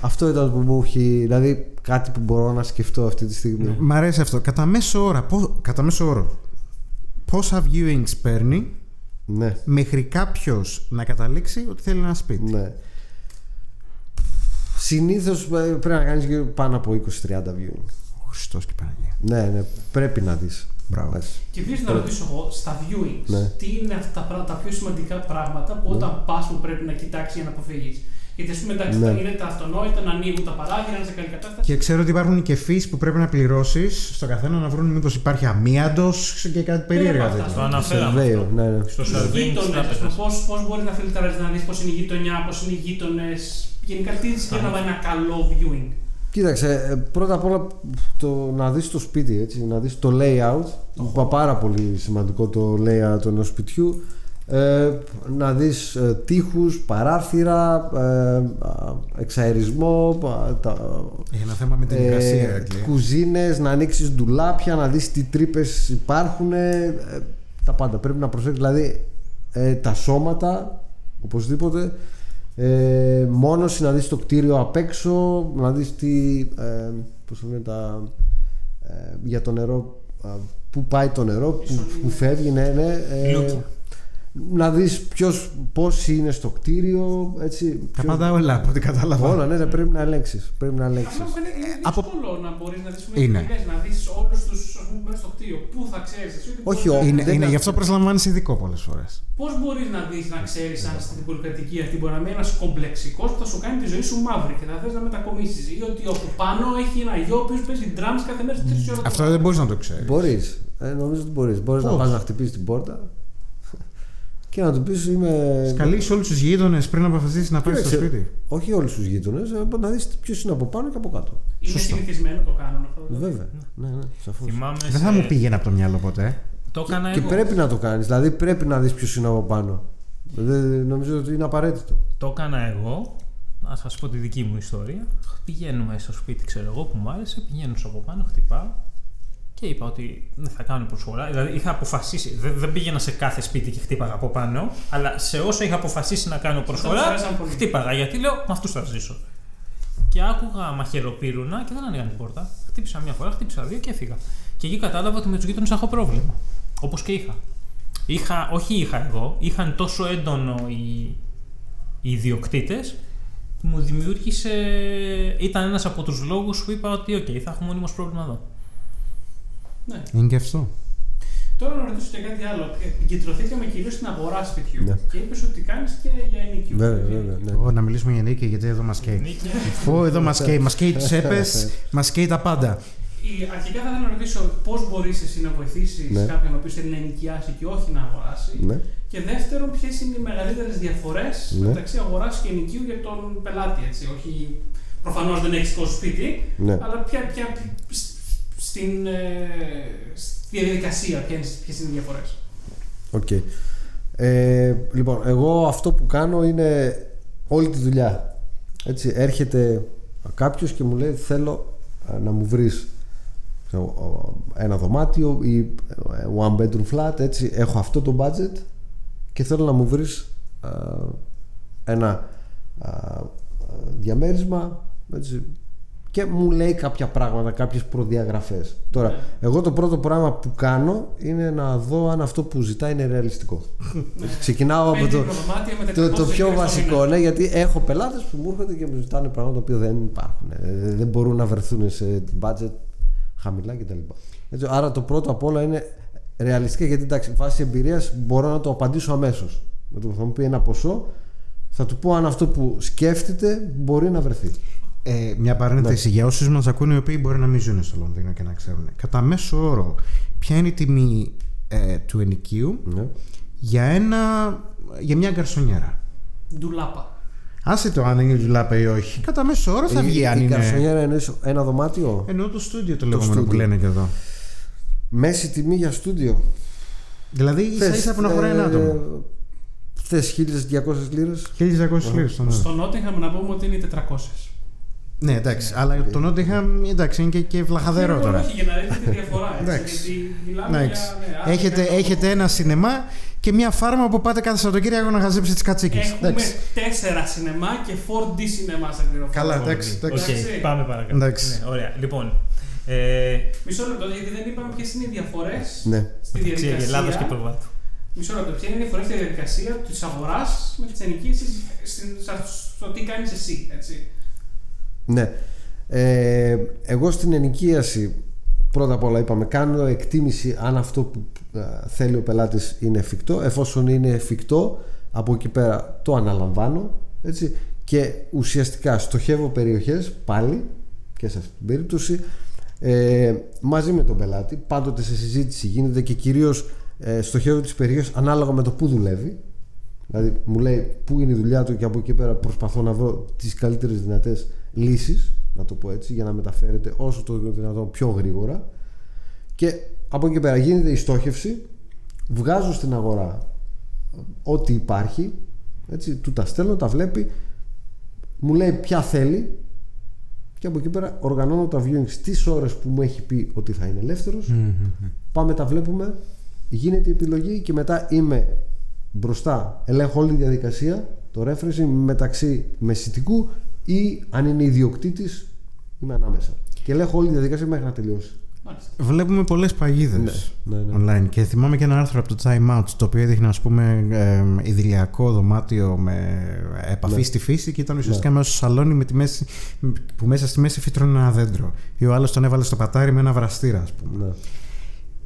αυτό ήταν που μου έχει δηλαδή κάτι που μπορώ να σκεφτώ αυτή τη στιγμή Μ' αρέσει αυτό. Κατά μέσο, ώρα, πο- κατά μέσο όρο, πόσα viewings παίρνει ναι, μέχρι κάποιος να καταλήξει ότι θέλει ένα σπίτι; ναι Συνήθως ε, πρέπει να κάνεις γύρω πάνω από 20-30 viewing Ο Χριστός και η Παναγία. Ναι, ναι, πρέπει να δεις Μπράβο. Εντάξει. Και επίσης να ρωτήσω εγώ στα viewings, Ναι. τι είναι αυτά τα, πρά- τα πιο σημαντικά πράγματα που όταν πας που πρέπει να κοιτάξεις για να αποφύγεις; Γιατί ας πούμε εντάξει, Ναι. τα- είναι τα αυτονόητα να ανοίγουν τα παράθυρα, να είναι σε καλή κατάσταση. Και ξέρω ότι υπάρχουν και fees που πρέπει να πληρώσεις στο καθένα να βρουν μήπως υπάρχει αμύαντο και κάτι περίεργα. αυτά, τέτοια. Το αναφέραμε. Surveyor, αυτό. ναι, ναι. Στο Οι survey της γείτονες, τράπεζας. πώς μπορείς να φιλτράρει να δεις πώς είναι η γειτονιά, πώς είναι οι γείτονες. Γενικά, τι σημαίνει να βάλει ένα καλό viewing; Κοίταξε, ε, πρώτα απ' όλα το να δεις το σπίτι, έτσι, να δεις το layout, που πάρα πολύ σημαντικό το layout ενός σπιτιού, ε, να δεις ε, τείχους, παράθυρα, ε, α, εξαερισμό, α, τα, Έχει ένα θέμα με την ε, υγρασία. Αγγλία. κουζίνες, να ανοίξεις ντουλάπια, να δεις τι τρύπες υπάρχουν, ε, τα πάντα. Πρέπει να προσέξεις, δηλαδή ε, τα σώματα, οπωσδήποτε, ε, μόνος να δεις το κτίριο απ' έξω, να δεις τι, ε, πώς το λένε, τα, ε, για το νερό, α, πού πάει το νερό, που, που φεύγει, ναι, ναι. ε, Λούκια. Να δεις ποιος, πώς είναι στο κτίριο, έτσι. Τα ποιος- πάντα όλα από ό,τι κατάλαβα. Όλα, ναι, ναι, πρέπει να ελέγξεις. Πρέπει να ελέγξεις. Αυτό είναι είναι από- δύσκολο να μπορείς να δεις Είναι. να δεις όλους τους που μένουν στο κτίριο. Πού θα ξέρεις εσύ ότι Όχι, μπορείς να- ο- Είναι, δεν είναι, τα- γι' αυτό προσλαμβάνεις ειδικό πολλές φορές. Πώς μπορείς να δεις, να ξέρεις αν στην πολυκατοικία αυτή μπορεί να μείνει ένας κομπλεξικός που θα σου κάνει τη ζωή σου μαύρη και θα θες να μετακομίσεις. Ή ότι όπου πάνω έχει ένα γιο ο οποίος παίζει drums κάθε μέρα στις 3 ώρε. Αυτό δεν μπορείς να το ξέρεις. Μπορείς. Ε, νομίζω ότι μπορείς. Μπορείς να Πώς; πας να χτυπήσεις την πόρτα και να του πεις είμαι. Καλεί όλους τους γείτονες πριν αποφασίσεις να πάει στο Κοίταξε, σπίτι. Όχι όλους τους γείτονες, να δεις ποιος είναι από πάνω και από κάτω. Είναι Σωστό. συνηθισμένο το κάνουν αυτό. δηλαδή. Βέβαια. Ναι, ναι, σαφώς. Θυμάμαι Δεν σε- θα μου πήγαινε από το μυαλό ποτέ. Το έκανα Και εγώ. πρέπει να το κάνεις. Δηλαδή πρέπει να δεις ποιος είναι από πάνω. Δεν, νομίζω ότι είναι απαραίτητο. Το έκανα εγώ. Να σας πω τη δική μου ιστορία. Πηγαίνουμε στο σπίτι, ξέρω εγώ, που μου άρεσε. Πηγαίνω από πάνω, χτυπάω. Και είπα ότι δεν θα κάνω προσφορά. Δηλαδή είχα αποφασίσει. Δεν, δεν πήγαινα σε κάθε σπίτι και χτύπαγα από πάνω. Αλλά σε όσο είχα αποφασίσει να κάνω προσφορά, τους άρεσαν πολύ. χτύπαγα. Γιατί λέω με αυτούς θα ζήσω. Και άκουγα μαχαιροπύρουνα και δεν άνοιγαν την πόρτα. Χτύπησα μια φορά, χτύπησα δύο και έφυγα. Και εκεί κατάλαβα ότι με τους γείτονες έχω πρόβλημα. Όπως και είχα. είχα. Όχι είχα εγώ, είχαν τόσο έντονο οι, οι ιδιοκτήτες που μου δημιούργησε. ήταν ένας από τους λόγους που είπα ότι, OK, θα έχουμε μόνιμος πρόβλημα εδώ. Ναι. Είναι και αυτό. Τώρα να ρωτήσω και κάτι άλλο. Επικεντρωθήκαμε κυρίως στην αγορά σπιτιού. Ναι. Και είπες ότι κάνεις και για ενοικίου. Βέβαια, βέβαια. Ναι. Ω, να μιλήσουμε για νίκη, γιατί εδώ μας καίει. Νίκη. Ω, εδώ μας καίει. Μας καίει του έπες, μας καίει τα πάντα. Η- Αρχικά θα ήθελα να ρωτήσω πώς μπορείς εσύ να βοηθήσεις Ναι. κάποιον ο οποίος θέλει να ενοικιάσει και όχι να αγοράσει. Ναι. Και δεύτερον, ποιες είναι οι μεγαλύτερες διαφορές Ναι. μεταξύ αγοράς και ενοικίου για τον πελάτη. Έτσι. Όχι, προφανώς δεν έχεις δικό σου σπίτι, Ναι. αλλά ποια, ποια, σ- στην, ε, στη διαδικασία ποιες είναι οι διαφορές. Οκ. Ε, λοιπόν, εγώ αυτό που κάνω είναι όλη τη δουλειά. Έτσι, έρχεται κάποιος και μου λέει θέλω ε, να μου βρεις ξέρω, ο- ένα δωμάτιο ή ε, one bedroom flat, έτσι, έχω αυτό το budget και θέλω να μου βρεις ε, ένα ε, διαμέρισμα έτσι, και μου λέει κάποια πράγματα, κάποιες προδιαγραφές. Τώρα, Ναι. εγώ το πρώτο πράγμα που κάνω είναι να δω αν αυτό που ζητάει είναι ρεαλιστικό. Έτσι, Ξεκινάω από Πέντε το, δωμάτια με το, το 400 πιο λίρες το βασικό, μήνα. ναι, γιατί έχω πελάτες που μου έρχονται και μου ζητάνε πράγματα που δεν υπάρχουν. Ε, δεν μπορούν να βρεθούν σε budget χαμηλά κτλ. Έτσι, άρα το πρώτο απ' όλα είναι ρεαλιστικά γιατί εντάξει, βάσει εμπειρία μπορώ να το απαντήσω αμέσως. Με το που θα μου πει ένα ποσό, θα του πω αν αυτό που σκέφτεται μπορεί να βρεθεί. Ε, μια παρένθεση για όσους μας ακούνε οι οποίοι μπορεί να μην ζουν στο Λονδίνο και να ξέρουν. Κατά μέσο όρο, ποια είναι η τιμή ε, του ενοικίου Ναι. για, ένα, για μια γκαρσονιέρα; Ντουλάπα. Άσε το αν είναι τζουλάπα ή όχι. Κατά μέσο όρο θα η, βγει αν η είναι. καρσονιέρα εννοείς ένα δωμάτιο; Εννοώ το στούντιο το λεγόμενο που στούντιο. λένε και εδώ. Μέση τιμή για στούντιο; Δηλαδή ίσα ίσα που να χωράει ένα άτομο. Θες 1200 λίρες; 1200 λίρες τον Στο Νότιχαμ να πούμε ότι είναι 400. Ναι, εντάξει, αλλά το Νότιχαμ εντάξει είναι και, και βλαχαδερό τώρα. Όχι, για να δείτε τη διαφορά. Έτσι, Εντάξει. γιατί μιλάμε Εντάξει. για. ναι, Έχετε, άρα, έχετε ένα σινεμά και μια φάρμα που πάτε κάθε Σαββατοκύριακο να χαζέψετε τις κατσίκες. Έχουμε τέσσερα σινεμά και 4D σινεμά σε πληροφορία. Καλά, εντάξει. Οκ, εντάξει. Εντάξει. πάμε παρακάτω. Εντάξει. Ναι, ωραία. Λοιπόν, ε, Μισό λεπτό, γιατί δεν είπαμε ποιες είναι οι διαφορές Ναι. στη μεταξύ Ελλάδος και διαδικασία. Προβάτου. Μισό λεπτό, ποια είναι η διαφορά στη διαδικασία της αγοράς με τις ενοικιάσεις στο τι κάνεις εσύ. Έτσι. Ναι. Ε, εγώ στην ενοικίαση πρώτα απ' όλα είπαμε κάνω εκτίμηση αν αυτό που ε, θέλει ο πελάτης είναι εφικτό. Εφόσον είναι εφικτό από εκεί πέρα το αναλαμβάνω έτσι, και ουσιαστικά στοχεύω περιοχές πάλι και σε αυτή την περίπτωση ε, μαζί με τον πελάτη. Πάντοτε σε συζήτηση γίνεται και κυρίως ε, στοχεύω τις περιοχές ανάλογα με το που δουλεύει. Δηλαδή μου λέει πού είναι η δουλειά του και από εκεί πέρα προσπαθώ να βρω τις καλύτερες δυνατές λύσεις, να το πω έτσι, για να μεταφέρεται όσο το δυνατόν πιο γρήγορα. Και από εκεί πέρα γίνεται η στόχευση, βγάζω στην αγορά ό,τι υπάρχει, έτσι, του τα στέλνω, τα βλέπει, μου λέει ποια θέλει και από εκεί πέρα οργανώνω τα viewings τις ώρες που μου έχει πει ότι θα είναι ελεύθερος Πάμε, τα βλέπουμε, γίνεται η επιλογή και μετά είμαι μπροστά. Ελέγχω όλη τη διαδικασία, το referencing μεταξύ μεσητικού ή αν είναι ιδιοκτήτης, είμαι ανάμεσα. Και ελέγχω όλη τη διαδικασία μέχρι να τελειώσει. Μάλιστα. Βλέπουμε πολλές παγίδες Ναι, ναι, ναι. online. Και θυμάμαι και ένα άρθρο από το Time Out το οποίο έδειχνε ας πούμε ε, ιδηλιακό δωμάτιο με επαφή Ναι. στη φύση και ήταν ουσιαστικά μέσα στο σαλόνι με τη μέση, που μέσα στη μέση φύτρωνε ένα δέντρο. Ή ο άλλος τον έβαλε στο πατάρι με ένα βραστήρα, ας πούμε. Ναι.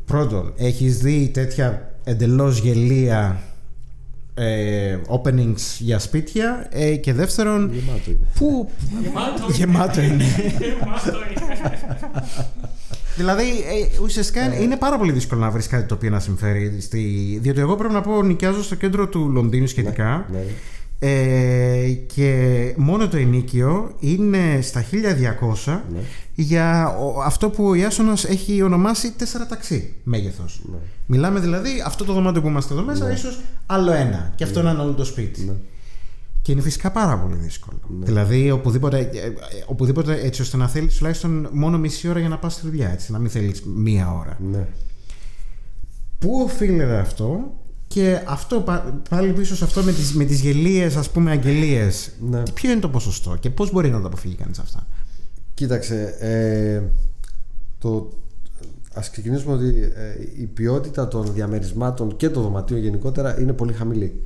Πρώτον, έχεις δει τέτοια εντελώς γελία ε, openings για σπίτια ε, και δεύτερον, Γεμάτο είναι. πού Γεμάτο. γεμάτο είναι. Γεμάτο είναι. Δηλαδή, ε, ουσιαστικά είναι πάρα πολύ δύσκολο να βρεις κάτι το οποίο να συμφέρει. Στη... Διότι εγώ πρέπει να πω, νοικιάζω στο κέντρο του Λονδίνου σχετικά. Ναι, ναι. Ε, και μόνο το ενίκιο είναι στα 1200 Ναι. για ο- αυτό που ο Ιάσονας έχει ονομάσει 4 ταξί μέγεθος. Ναι. Μιλάμε δηλαδή αυτό το δωμάτιο που είμαστε εδώ μέσα, Ναι. ίσως άλλο ένα. Και αυτό να είναι όλο το σπίτι. Ναι. Και είναι φυσικά πάρα πολύ δύσκολο. Ναι. Δηλαδή, οπουδήποτε, ε, ε, οπουδήποτε έτσι ώστε να θέλεις τουλάχιστον μόνο μισή ώρα για να πας στη δουλειά, έτσι, να μην θέλεις μία ώρα. Ναι. Πού οφείλεται αυτό; Και αυτό πα- πάλι πίσω σε αυτό με τις, με τις γελίες ας πούμε αγγελίες Ναι. ποιο είναι το ποσοστό και πώς μπορεί να το αποφύγει κανείς αυτά; Κοίταξε, ε, το, ας ξεκινήσουμε ότι ε, η ποιότητα των διαμερισμάτων και των δωματίων γενικότερα είναι πολύ χαμηλή.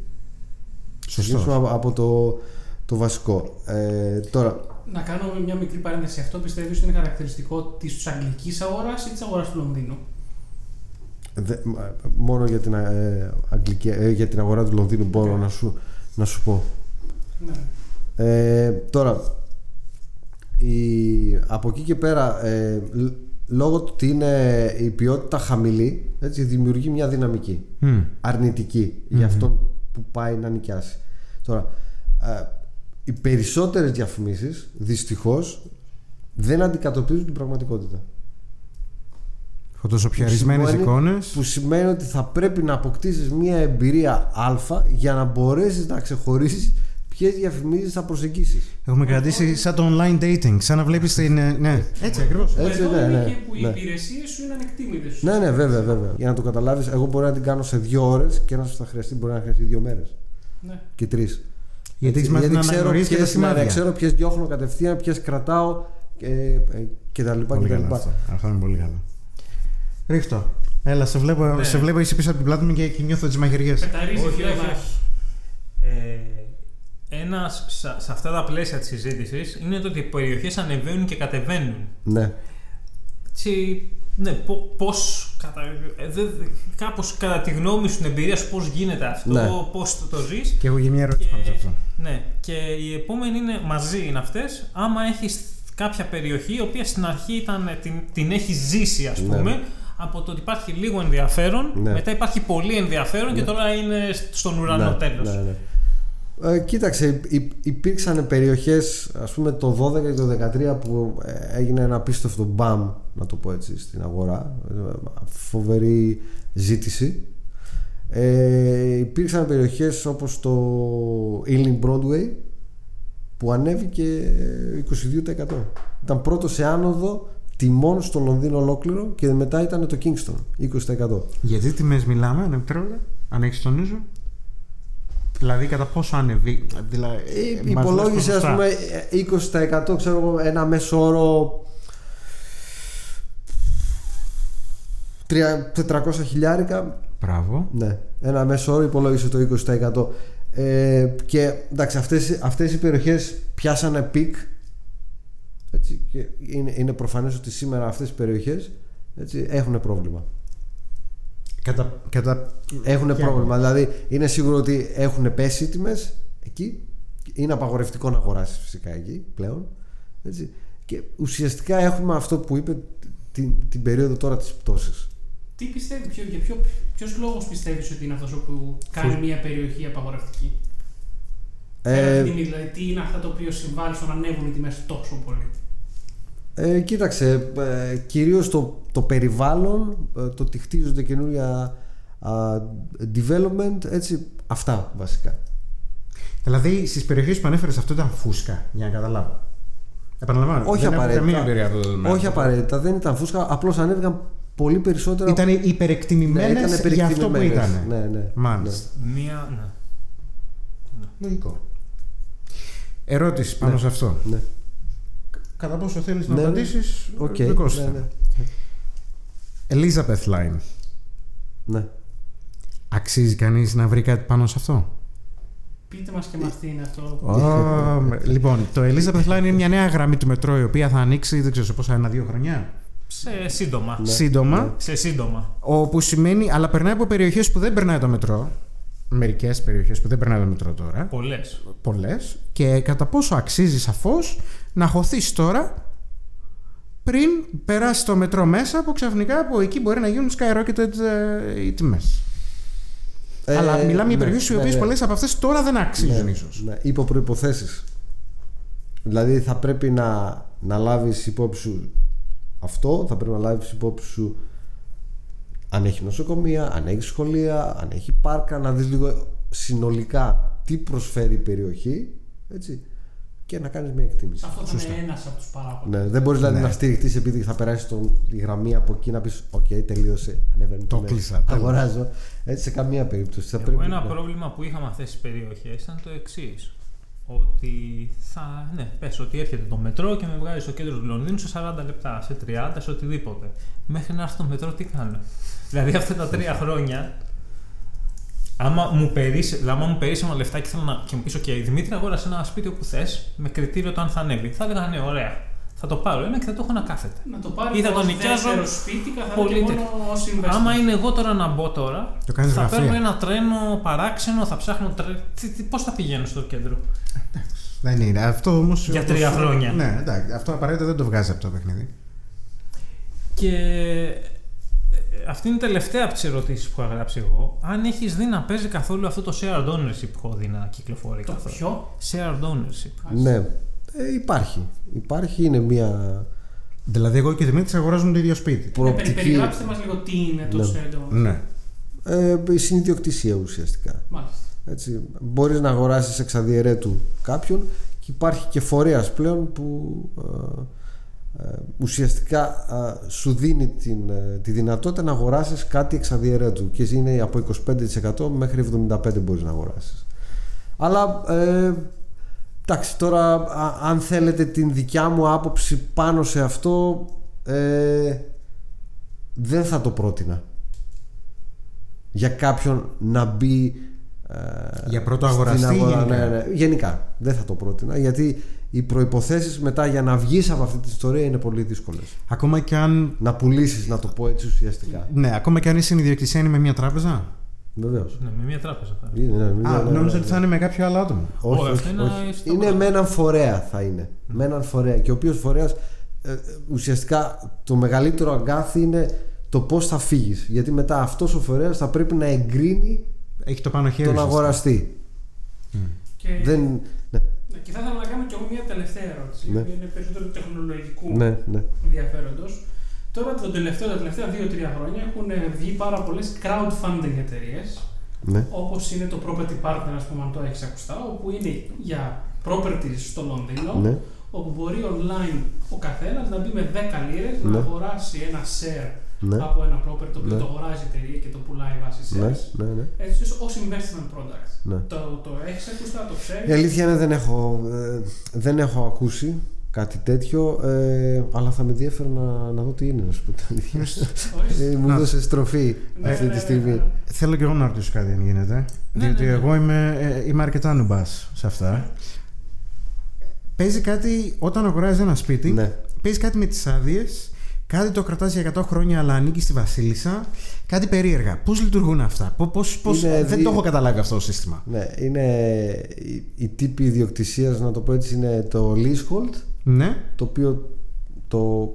Ξεκινήσουμε από, από το, το βασικό. Ε, τώρα, Να κάνω μια μικρή παρένθεση. Αυτό πιστεύεις ότι είναι χαρακτηριστικό της αγγλικής αγοράς ή της αγοράς του Λονδίνου; Δε- μα- μόνο για την, ε, αγγλική, ε, για την αγορά του Λονδίνου μπορώ να σου, να σου πω. Ναι. Ε, τώρα, η, από εκεί και πέρα, ε, λ- λόγω του ότι είναι η ποιότητα χαμηλή, έτσι, δημιουργεί μια δυναμική Μμ. αρνητική για αυτόν που πάει να νοικιάσει. Τώρα, ε, οι περισσότερες διαφημίσεις, δυστυχώς, δεν αντικατοπτρίζουν την πραγματικότητα. Φωτοσοπιαρισμένες σημαίνει- εικόνες Που σημαίνει ότι θα πρέπει να αποκτήσεις μια εμπειρία α για να μπορέσεις να ξεχωρίσεις ποιες διαφημίσεις θα προσεγγίσεις. έχουμε κρατήσει σαν το online dating σαν να βλέπεις την... ε, ναι, έτσι ακριβώς Έτσι, Εδώ ναι, είναι ναι, και που οι ναι. υπηρεσίες σου είναι ανεκτήμητες. Ναι, ναι, βέβαια, βέβαια. Για να το καταλάβεις, εγώ μπορώ να την κάνω σε δύο ώρες και ένας θα χρειαστεί, μπορεί να χρειαστεί δύο μέρες Ναι. και τρεις. γιατί έχεις μάθει να αναγνωρίζεις και τα ποιες, ναι, ναι, σημάδια ξέρω ποιες διώχνω κατευθείαν, ποιες κρατάω και, ε, και τα λοιπά πολύ και τα καλά λοιπά. αυτό. αυτό είναι πολύ καλό Ρίχτω Έλα, σε βλέπω, Ναι. σε βλέπω εσύ πίσω από την πλάτη μου και, και νιώθω τις μαχαιριές Πεταρίζει Όχι, και όχι, οδά. όχι. Ε, ένας σε, σε αυτά τα πλαίσια της συζήτησης είναι το ότι οι περιοχές ανεβαίνουν και κατεβαίνουν. Ναι, Έτσι, ναι, πο- πώς, κατα, ε, δε- δε- κάπως κατά τη γνώμη σου, την εμπειρία σου, πώς γίνεται αυτό, Ναι. πώς το, το ζεις. και έχω και μια ερώτηση πάνω σε αυτό Ναι, και η επόμενη είναι μαζί είναι αυτές. Άμα έχεις κάποια περιοχή η οποία στην αρχή ήταν, την, την έχεις ζήσει ας Ναι. Πούμε από το ότι υπάρχει λίγο ενδιαφέρον, Ναι. μετά υπάρχει πολύ ενδιαφέρον και τώρα είναι στον ουρανό ναι, τέλος. ναι, ναι. Ε, κοίταξε, υ- υπήρξαν περιοχές ας πούμε το 12 και το 13 που ε, έγινε ένα απίστευτο μπαμ να το πω έτσι στην αγορά Ε, φοβερή ζήτηση ε, υπήρξαν περιοχές όπως το Ealing Broadway που ανέβηκε 22%. Ήταν πρώτο σε άνοδο τιμών στο Λονδίνο ολόκληρο και μετά ήταν το Kingston 20%. Γιατί τιμές μιλάμε, αν επιτρέπετε, αν έχεις τον νους σου. Δηλαδή κατά πόσο ανεβεί. Δηλαδή, Ε, μας Υπολόγισε λες ας πούμε 20% ξέρω εγώ ένα μέσο όρο 400 χιλιάρικα Μπράβο. ναι, ένα μέσο όρο υπολόγισε το 20% ε, και εντάξει αυτές, αυτές οι περιοχές πιάσανε peak έτσι, και είναι, είναι προφανές ότι σήμερα αυτές οι περιοχές έτσι, έχουν πρόβλημα Κατά, κατά... έχουν Ποια; πρόβλημα. Δηλαδή είναι σίγουρο ότι έχουν πέσει οι τιμές εκεί. Είναι απαγορευτικό να αγοράσεις φυσικά εκεί πλέον. Έτσι. Και ουσιαστικά έχουμε αυτό που είπε την, την περίοδο τώρα της πτώσης. Τι πιστεύεις, ποιο, για ποιο, ποιος λόγος πιστεύεις ότι είναι αυτός που κάνει μια περιοχή απαγορευτική; Πέρα από Ε, την τιμή, δηλαδή τι είναι αυτό το οποίο συμβάλλει στο να ανέβουν οι τιμές τόσο πολύ; ε, κοίταξε, ε, κυρίως το, το περιβάλλον, ε, το ότι χτίζονται καινούρια α, development, έτσι, αυτά βασικά. Δηλαδή στις περιοχές που ανέφερες αυτό ήταν φούσκα, για να καταλάβω. Επαναλαμβάνω. Όχι δεν έχω απαραίτητα. καμία εμπειρία από το δεδομένο. Όχι απαραίτητα, δεν ήταν φούσκα, απλώς ανέβηκαν πολύ περισσότερα. Ήταν Ναι, υπερεκτιμημένε ήταν για αυτό που υπερεκτιμημένες. ήταν. Ναι, ναι. Μάλιστα. Μία. Ναι. Λογικό. Ερώτηση πάνω Ναι. σε αυτό. Ναι. Κατά πόσο θέλεις να Ναι, ναι. απαντήσεις, Οκ, δικό σου ναι, θέμα. ναι. Elizabeth Line. ναι. Αξίζει κανείς να βρει κάτι πάνω σε αυτό; Πείτε μας και μας τι είναι αυτό. Ω, με- λοιπόν, το Elizabeth Line είναι μια νέα γραμμή του μετρό η οποία θα ανοίξει, δεν ξέρω σε πόσα, ένα-δύο χρόνια. Σε σύντομα. Ναι. Σύντομα. Σε σύντομα. Όπου σημαίνει, αλλά περνάει από περιοχές που δεν περνάει το μετρό. Μερικές περιοχές που δεν περνάει το μετρό τώρα. Πολλές. Πολλές. Και κατά πόσο αξίζει σαφώς να χωθείς τώρα πριν περάσει το μετρό μέσα που ξαφνικά από εκεί μπορεί να γίνουν skyrocketed ε, οι τιμές. Ε, αλλά μιλάμε για ναι, περιοχές οι ναι, οποίες ναι. πολλές από αυτές τώρα δεν αξίζουν ναι, ίσως. ναι, υπό προϋποθέσεις δηλαδή θα πρέπει να, να λάβεις υπόψη σου αυτό θα πρέπει να λάβεις υπόψη σου αν έχει νοσοκομεία, αν έχει σχολεία αν έχει πάρκα, να δεις λίγο συνολικά τι προσφέρει η περιοχή έτσι, και να κάνεις μια εκτίμηση Αυτό θα είναι ένας από τους παράγοντες. ναι, δεν μπορείς δηλαδή Ναι. να στηριχτείς επειδή θα περάσει τον, η γραμμή από εκεί να πεις οκ, τελείωσε, ανέβαινε Το τιμές, κλείσα, τέλος. αγοράζω έτσι σε καμία περίπτωση θα Εγώ πρέπει, ένα ναι. πρόβλημα που είχα με αυτές τις περιοχές ήταν το εξής. Ότι θα. Ναι, πες ότι έρχεται το μετρό και με βγάζει στο κέντρο του Λονδίνου σε 40 λεπτά, σε 30, σε οτιδήποτε. Μέχρι να έρθει το μετρό, τι κάνω. δηλαδή αυτά τα τρία χρόνια. Άμα μου περίσει, δηλαδή, άμα μου περίσει ένα λεφτά και θέλω να. και μου πεις: OK, Δημήτρη, αγόρασε ένα σπίτι όπου θες, με κριτήριο το αν θα ανέβει. Θα έλεγα: Ναι, ωραία. Θα το πάρω ένα και θα το έχω να κάθεται. Να το πάρεις Ή θα ως τον νοικιάζω δεύτερο σπίτι καθαρά πολύ και μόνο τέτοιο. ως investment. Άμα είναι εγώ τώρα να μπω τώρα, Το κάνεις θα γραφεία. παίρνω ένα τρένο παράξενο, θα ψάχνω τρένο. Πώς θα πηγαίνω στο κέντρο; Δεν είναι. Αυτό όμως. Για τρία χρόνια. Ναι, εντάξει. Αυτό απαραίτητα δεν το βγάζεις από το παιχνίδι. Και ε, αυτή είναι η τελευταία από τις ερωτήσεις που είχα γράψει εγώ. Αν έχεις δει να παίζει καθόλου αυτό το shared ownership που έχω δει να κυκλοφορεί Το καθόλου. ποιο; Shared ownership. Ναι, ε, υπάρχει. Υπάρχει, είναι μια Δηλαδή, εγώ και ο Δημήτρης αγοράζουμε το ίδιο σπίτι. Ναι, προοπτική. περιγράψτε μας λίγο τι είναι το Ναι. shared ownership. Ναι. Ε, η συνειδιοκτησία ουσιαστικά. Μάλιστα. Έτσι, μπορείς να αγοράσεις εξαδιαιρέτου κάποιον και υπάρχει και φορέας πλέον που ε, ε, ουσιαστικά ε, σου δίνει την, ε, τη δυνατότητα να αγοράσεις κάτι εξαδιαιρέτου και είναι από 25% μέχρι 75% μπορείς να αγοράσεις. Αλλά ε, εντάξει τώρα α- αν θέλετε την δικιά μου άποψη πάνω σε αυτό ε, δεν θα το πρότεινα για κάποιον να μπει ε, Για πρώτο στην αγοραστή ή αγορά. γενικά; Ναι, ναι. γενικά δεν θα το πρότεινα γιατί οι προϋποθέσεις μετά για να βγεις από αυτή την ιστορία είναι πολύ δύσκολες Ακόμα και αν. να πουλήσεις να το πω έτσι ουσιαστικά Ναι, ακόμα και αν η συνειδιοκτησία είναι με μια τράπεζα; Βεβαίως Ναι, με μια τράπεζα θα. είναι, ναι, ναι, Α, ναι, ναι, νόμιζα ναι. ότι θα είναι με κάποιο άλλο άτομο. όχι, Όχι, όχι, αυτό είναι όχι. στο είναι πράγμα. με έναν φορέα θα είναι με έναν φορέα και ο οποίος φορέας ε, ουσιαστικά το μεγαλύτερο αγκάθι είναι το πώς θα φύγεις γιατί μετά αυτός ο φορέας θα πρέπει να εγκρίνει Έχει το πάνω χέρι. τον ουσιαστικά. αγοραστή Και, δεν... ναι, ναι, και θα ήθελα να κάνω κι εγώ μια τελευταία ερώτηση, Ναι. η οποία είναι περισσότερο τεχνολογικού ναι, ναι. ενδιαφέροντος. Τώρα το τελευταίο, τα τελευταία 2-3 χρόνια έχουν ε, βγει πάρα πολλές crowdfunding εταιρείες, ναι. όπως είναι το Property Partner, ας πούμε, αν το έχεις ακουστά, όπου είναι για properties στο Λονδίνο, Ναι. όπου μπορεί online ο καθένας να μπει με 10 λίρες να Ναι. αγοράσει ένα share Ναι. από ένα property το οποίο Ναι. το αγοράζει η εταιρεία και το πουλάει βάσει Ναι, shares. ναι, ναι. Έτσι ως investment product. ναι. Το, το έχεις ακούσει, το Η ξέρεις. αλήθεια είναι δεν έχω, ε, δεν έχω ακούσει κάτι τέτοιο, ε, αλλά θα με ενδιαφέρει να, να δω τι είναι, να σου πω την αλήθεια. Ορίστε. Ε, μου Να. δώσε στροφή Ναι, αυτή ναι, τη ναι, στιγμή. ναι. Θέλω και εγώ να ρωτήσω κάτι αν γίνεται. Ναι, διότι ναι, ναι. εγώ είμαι, ε, είμαι αρκετά νουμπάς σε αυτά. Παίζει κάτι όταν αγοράζεις ένα σπίτι. Ναι. Παίζει κάτι με τις άδειες. Κάτι το κρατάς για 100 χρόνια, αλλά ανήκει στη Βασίλισσα. Κάτι περίεργα. Πώς λειτουργούν αυτά, πώς, πώς, πώς- Είναι Δεν δι- το έχω καταλάβει αυτό το σύστημα. Ναι, είναι η, η τύπη ιδιοκτησίας, να το πω έτσι, είναι το leasehold, Ναι. το οποίο το,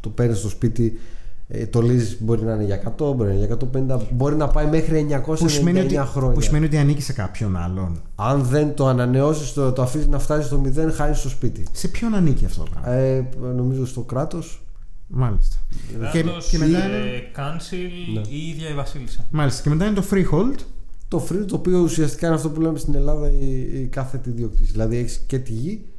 το παίρνεις στο σπίτι. ε, Το lease μπορεί να είναι για 100, μπορεί να είναι για 150, μπορεί να πάει μέχρι 999 Που σημαίνει, ότι, χρόνια. που σημαίνει ότι ανήκει σε κάποιον άλλον. Αν δεν το ανανεώσεις, το, το αφήσεις να φτάσει στο 0, χάνεις το σπίτι. Σε ποιον ανήκει αυτό το πράγμα; Ε, νομίζω στο κράτος. Μάλιστα. Και, Κράτος, και μετά ε, είναι, council Ναι. ή η ίδια η Βασίλισσα. μάλιστα. Και μετά είναι το freehold. Το free, το οποίο ουσιαστικά είναι αυτό που λέμε στην Ελλάδα η, η κάθετη ιδιοκτήση. Δηλαδή έχεις και τη γη ε,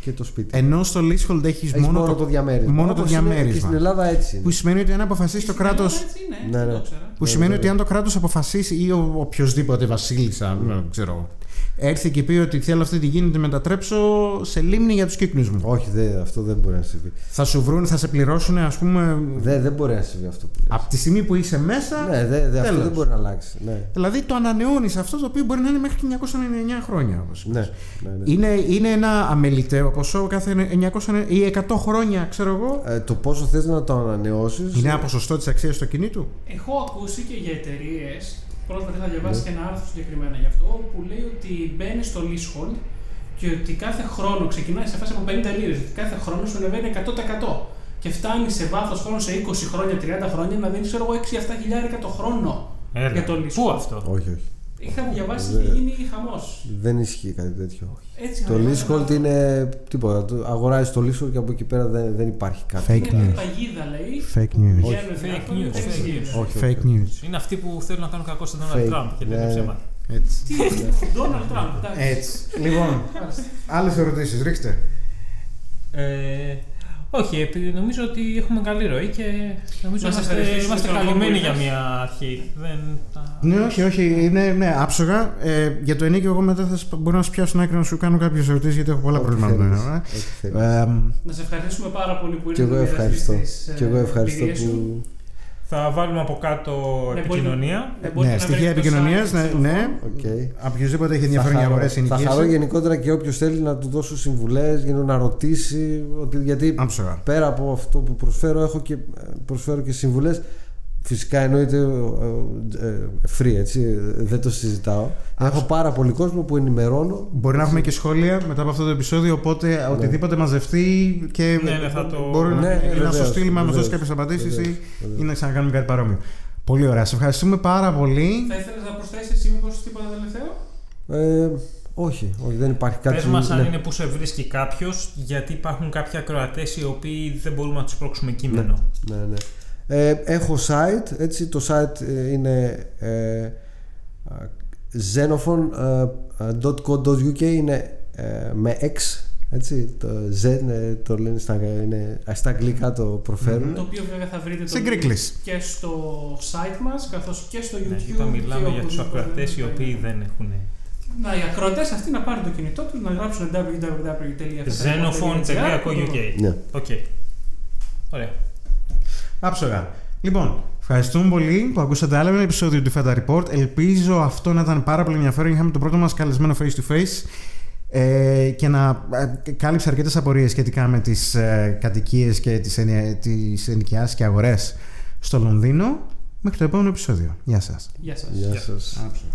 και το σπίτι. Ενώ στο leasehold έχεις Έχεις μόνο, μόνο, το, διαμέρισμα. μόνο το Όπως είναι διαμέρισμα. Και στην Ελλάδα έτσι είναι. Που σημαίνει ότι αν αποφασίσει το Στην κράτο. Ελλάδα έτσι είναι, Ναι, δεν ναι. το ήξερα. Που Ναι, σημαίνει ναι, ότι ναι. αν το κράτος αποφασίσει ή ο οποιοδήποτε βασίλισσα, δεν ξέρω, έρθει και πει ότι θέλω αυτή τη γη να τη μετατρέψω σε λίμνη για τους κύκνους μου. Όχι, δεν, αυτό δεν μπορεί να συμβεί. Θα σου βρουν, θα σε πληρώσουν, ας πούμε, Δεν, δεν μπορεί να συμβεί αυτό που λες. από τη στιγμή που είσαι μέσα. Ναι, δε, δε, αυτό τέλος. δεν μπορεί να αλλάξει. Ναι, Δηλαδή το ανανεώνεις αυτό το οποίο μπορεί να είναι μέχρι 999 χρόνια. όπως ναι, είπες. ναι, ναι. Είναι, είναι ένα αμεληταίο ποσό κάθε 900 ή 100 χρόνια, ξέρω εγώ. Ε, το πόσο θες να το ανανεώσεις Είναι ένα ποσοστό της αξίας του ακινήτου. Έχω ακούσει και για εταιρείες. Πρόσφατα είχα διαβάσει και ένα άρθρο συγκεκριμένα γι' αυτό που λέει ότι μπαίνει στο leasehold και ότι κάθε χρόνο ξεκινάει σε φάση από 50 λίρες. Κάθε χρόνο σου ανεβαίνει 100%. Και φτάνει σε βάθος χρόνου σε 20 χρόνια, 30 χρόνια να δίνεις ξέρω εγώ 6-7 χιλιάρικα το χρόνο Έλα. για το leasehold. Πού αυτό; Όχι, όχι. Είχα διαβάσει Δεν- και γίνει χαμός. Δεν ισχύει κάτι τέτοιο. Έτσι είχα Το διαβάσει ένα leasehold άρθρο. είναι τίποτα. Το- Αγοράζεις το leasehold και από εκεί πέρα δεν, δεν υπάρχει κάτι. Fake Είναι news. παγίδα λέει. Fake news. Βγαίνουν Fake διάφοροι, news, δεν fake εξηγείται. news. Όχι, Fake όχι. news. Είναι αυτοί που θέλουν να κάνουν κακό στον Fake. Donald Trump και λένε Ναι. ψέματα. Έτσι. Τι είναι, Donald Trump. εντάξει. Έτσι. Λοιπόν, Μάλιστα. άλλες ερωτήσεις, ρίξτε. Ε, όχι, επειδή νομίζω ότι έχουμε καλή ροή και νομίζω Να σας είμαστε, ευχαριστήσουμε είμαστε στον καλυμμένοι κόπο για που μια αρχή. Δεν, τα- Ναι, όχι, όχι. Είναι ναι, άψογα. Ε, για το ενίκιο, εγώ μετά θα σ- μπορώ να σου πιάσω την άκρη να σου κάνω κάποιες ερωτήσεις γιατί έχω πολλά Ό,τι προβλήματα. θέλεις. Ε. Ό,τι θέλεις. Ε, Να σε ευχαριστήσουμε πάρα πολύ που Και ήρθατε εγώ να ευχαριστώ. μοιραστείς τις, Και εγώ ε, ευχαριστώ εμπειρίες σου. που. Θα βάλουμε από κάτω Ναι, επικοινωνία. Ε, μπορείτε ναι, να στοιχεία βρείτε το επικοινωνίας. site Ναι, στο ναι. Οκ. Οποιοδήποτε έχει ενδιαφέρον για χαρώ- αγορές θα χαρώ ενοικίαση. γενικότερα και όποιος θέλει να του δώσω συμβουλές για να ρωτήσει. Ότι, γιατί Άψογα. πέρα από αυτό που προσφέρω, έχω και, προσφέρω και συμβουλές. Φυσικά εννοείται ε, ε, free, έτσι. Δεν το συζητάω. Έχω πάρα πολύ κόσμο που ενημερώνω. Μπορεί να έχουμε και σχόλια μετά από αυτό το επεισόδιο. Οπότε οτιδήποτε μαζευτεί και Ναι, ναι, θα το- μπορεί να, Ναι, ή να βεβαίως, σου στείλει, να μας δώσει βεβαίως, κάποιες απαντήσεις βεβαίως, ή, βεβαίως. ή να ξανακάνουμε κάτι παρόμοιο. Πολύ ωραία. Σε ευχαριστούμε πάρα πολύ. Θα ήθελες να προσθέσεις εσύ μήπως τίποτα τελευταίο; Ε, όχι, όχι, δεν υπάρχει κάτι. Πες μας αν ναι. είναι που σε βρίσκει κάποιος, γιατί υπάρχουν κάποιοι ακροατές οι οποίοι δεν μπορούμε να τους πρόξουμε κείμενο. Ναι, ναι. Ε, έχω site, έτσι, το site ε, είναι ε, xenophon.co.uk είναι ε, με X, έτσι, το Zen ε, το λένε στα, είναι, στα αγγλικά το προφέρουν. Το οποίο βέβαια θα βρείτε το Σε link Greeklish. και στο site μας καθώς και στο YouTube. Ναι, είπα, μιλάμε και για τους οπουδήποτε ακροατές οι δεν οποίοι είναι. δεν έχουν. Να, οι ακροατές αυτοί να πάρουν το κινητό τους, να γράψουν www.federal.gr Xenophone.co.uk. Ναι. Οκ. Ωραία. Άψογα. Λοιπόν, ευχαριστούμε πολύ που ακούσατε άλλο ένα επεισόδιο του Feta Report. Ελπίζω αυτό να ήταν πάρα πολύ ενδιαφέρον. Είχαμε τον πρώτο μας καλεσμένο face to face ε, και να ε, κάλυψε αρκετές απορίες σχετικά με τις ε, κατοικίες και τις τις ενοικιάσεις και αγορές στο Λονδίνο. Μέχρι το επόμενο επεισόδιο. Γεια σας. Γεια σας. Γεια σας. Άψογα.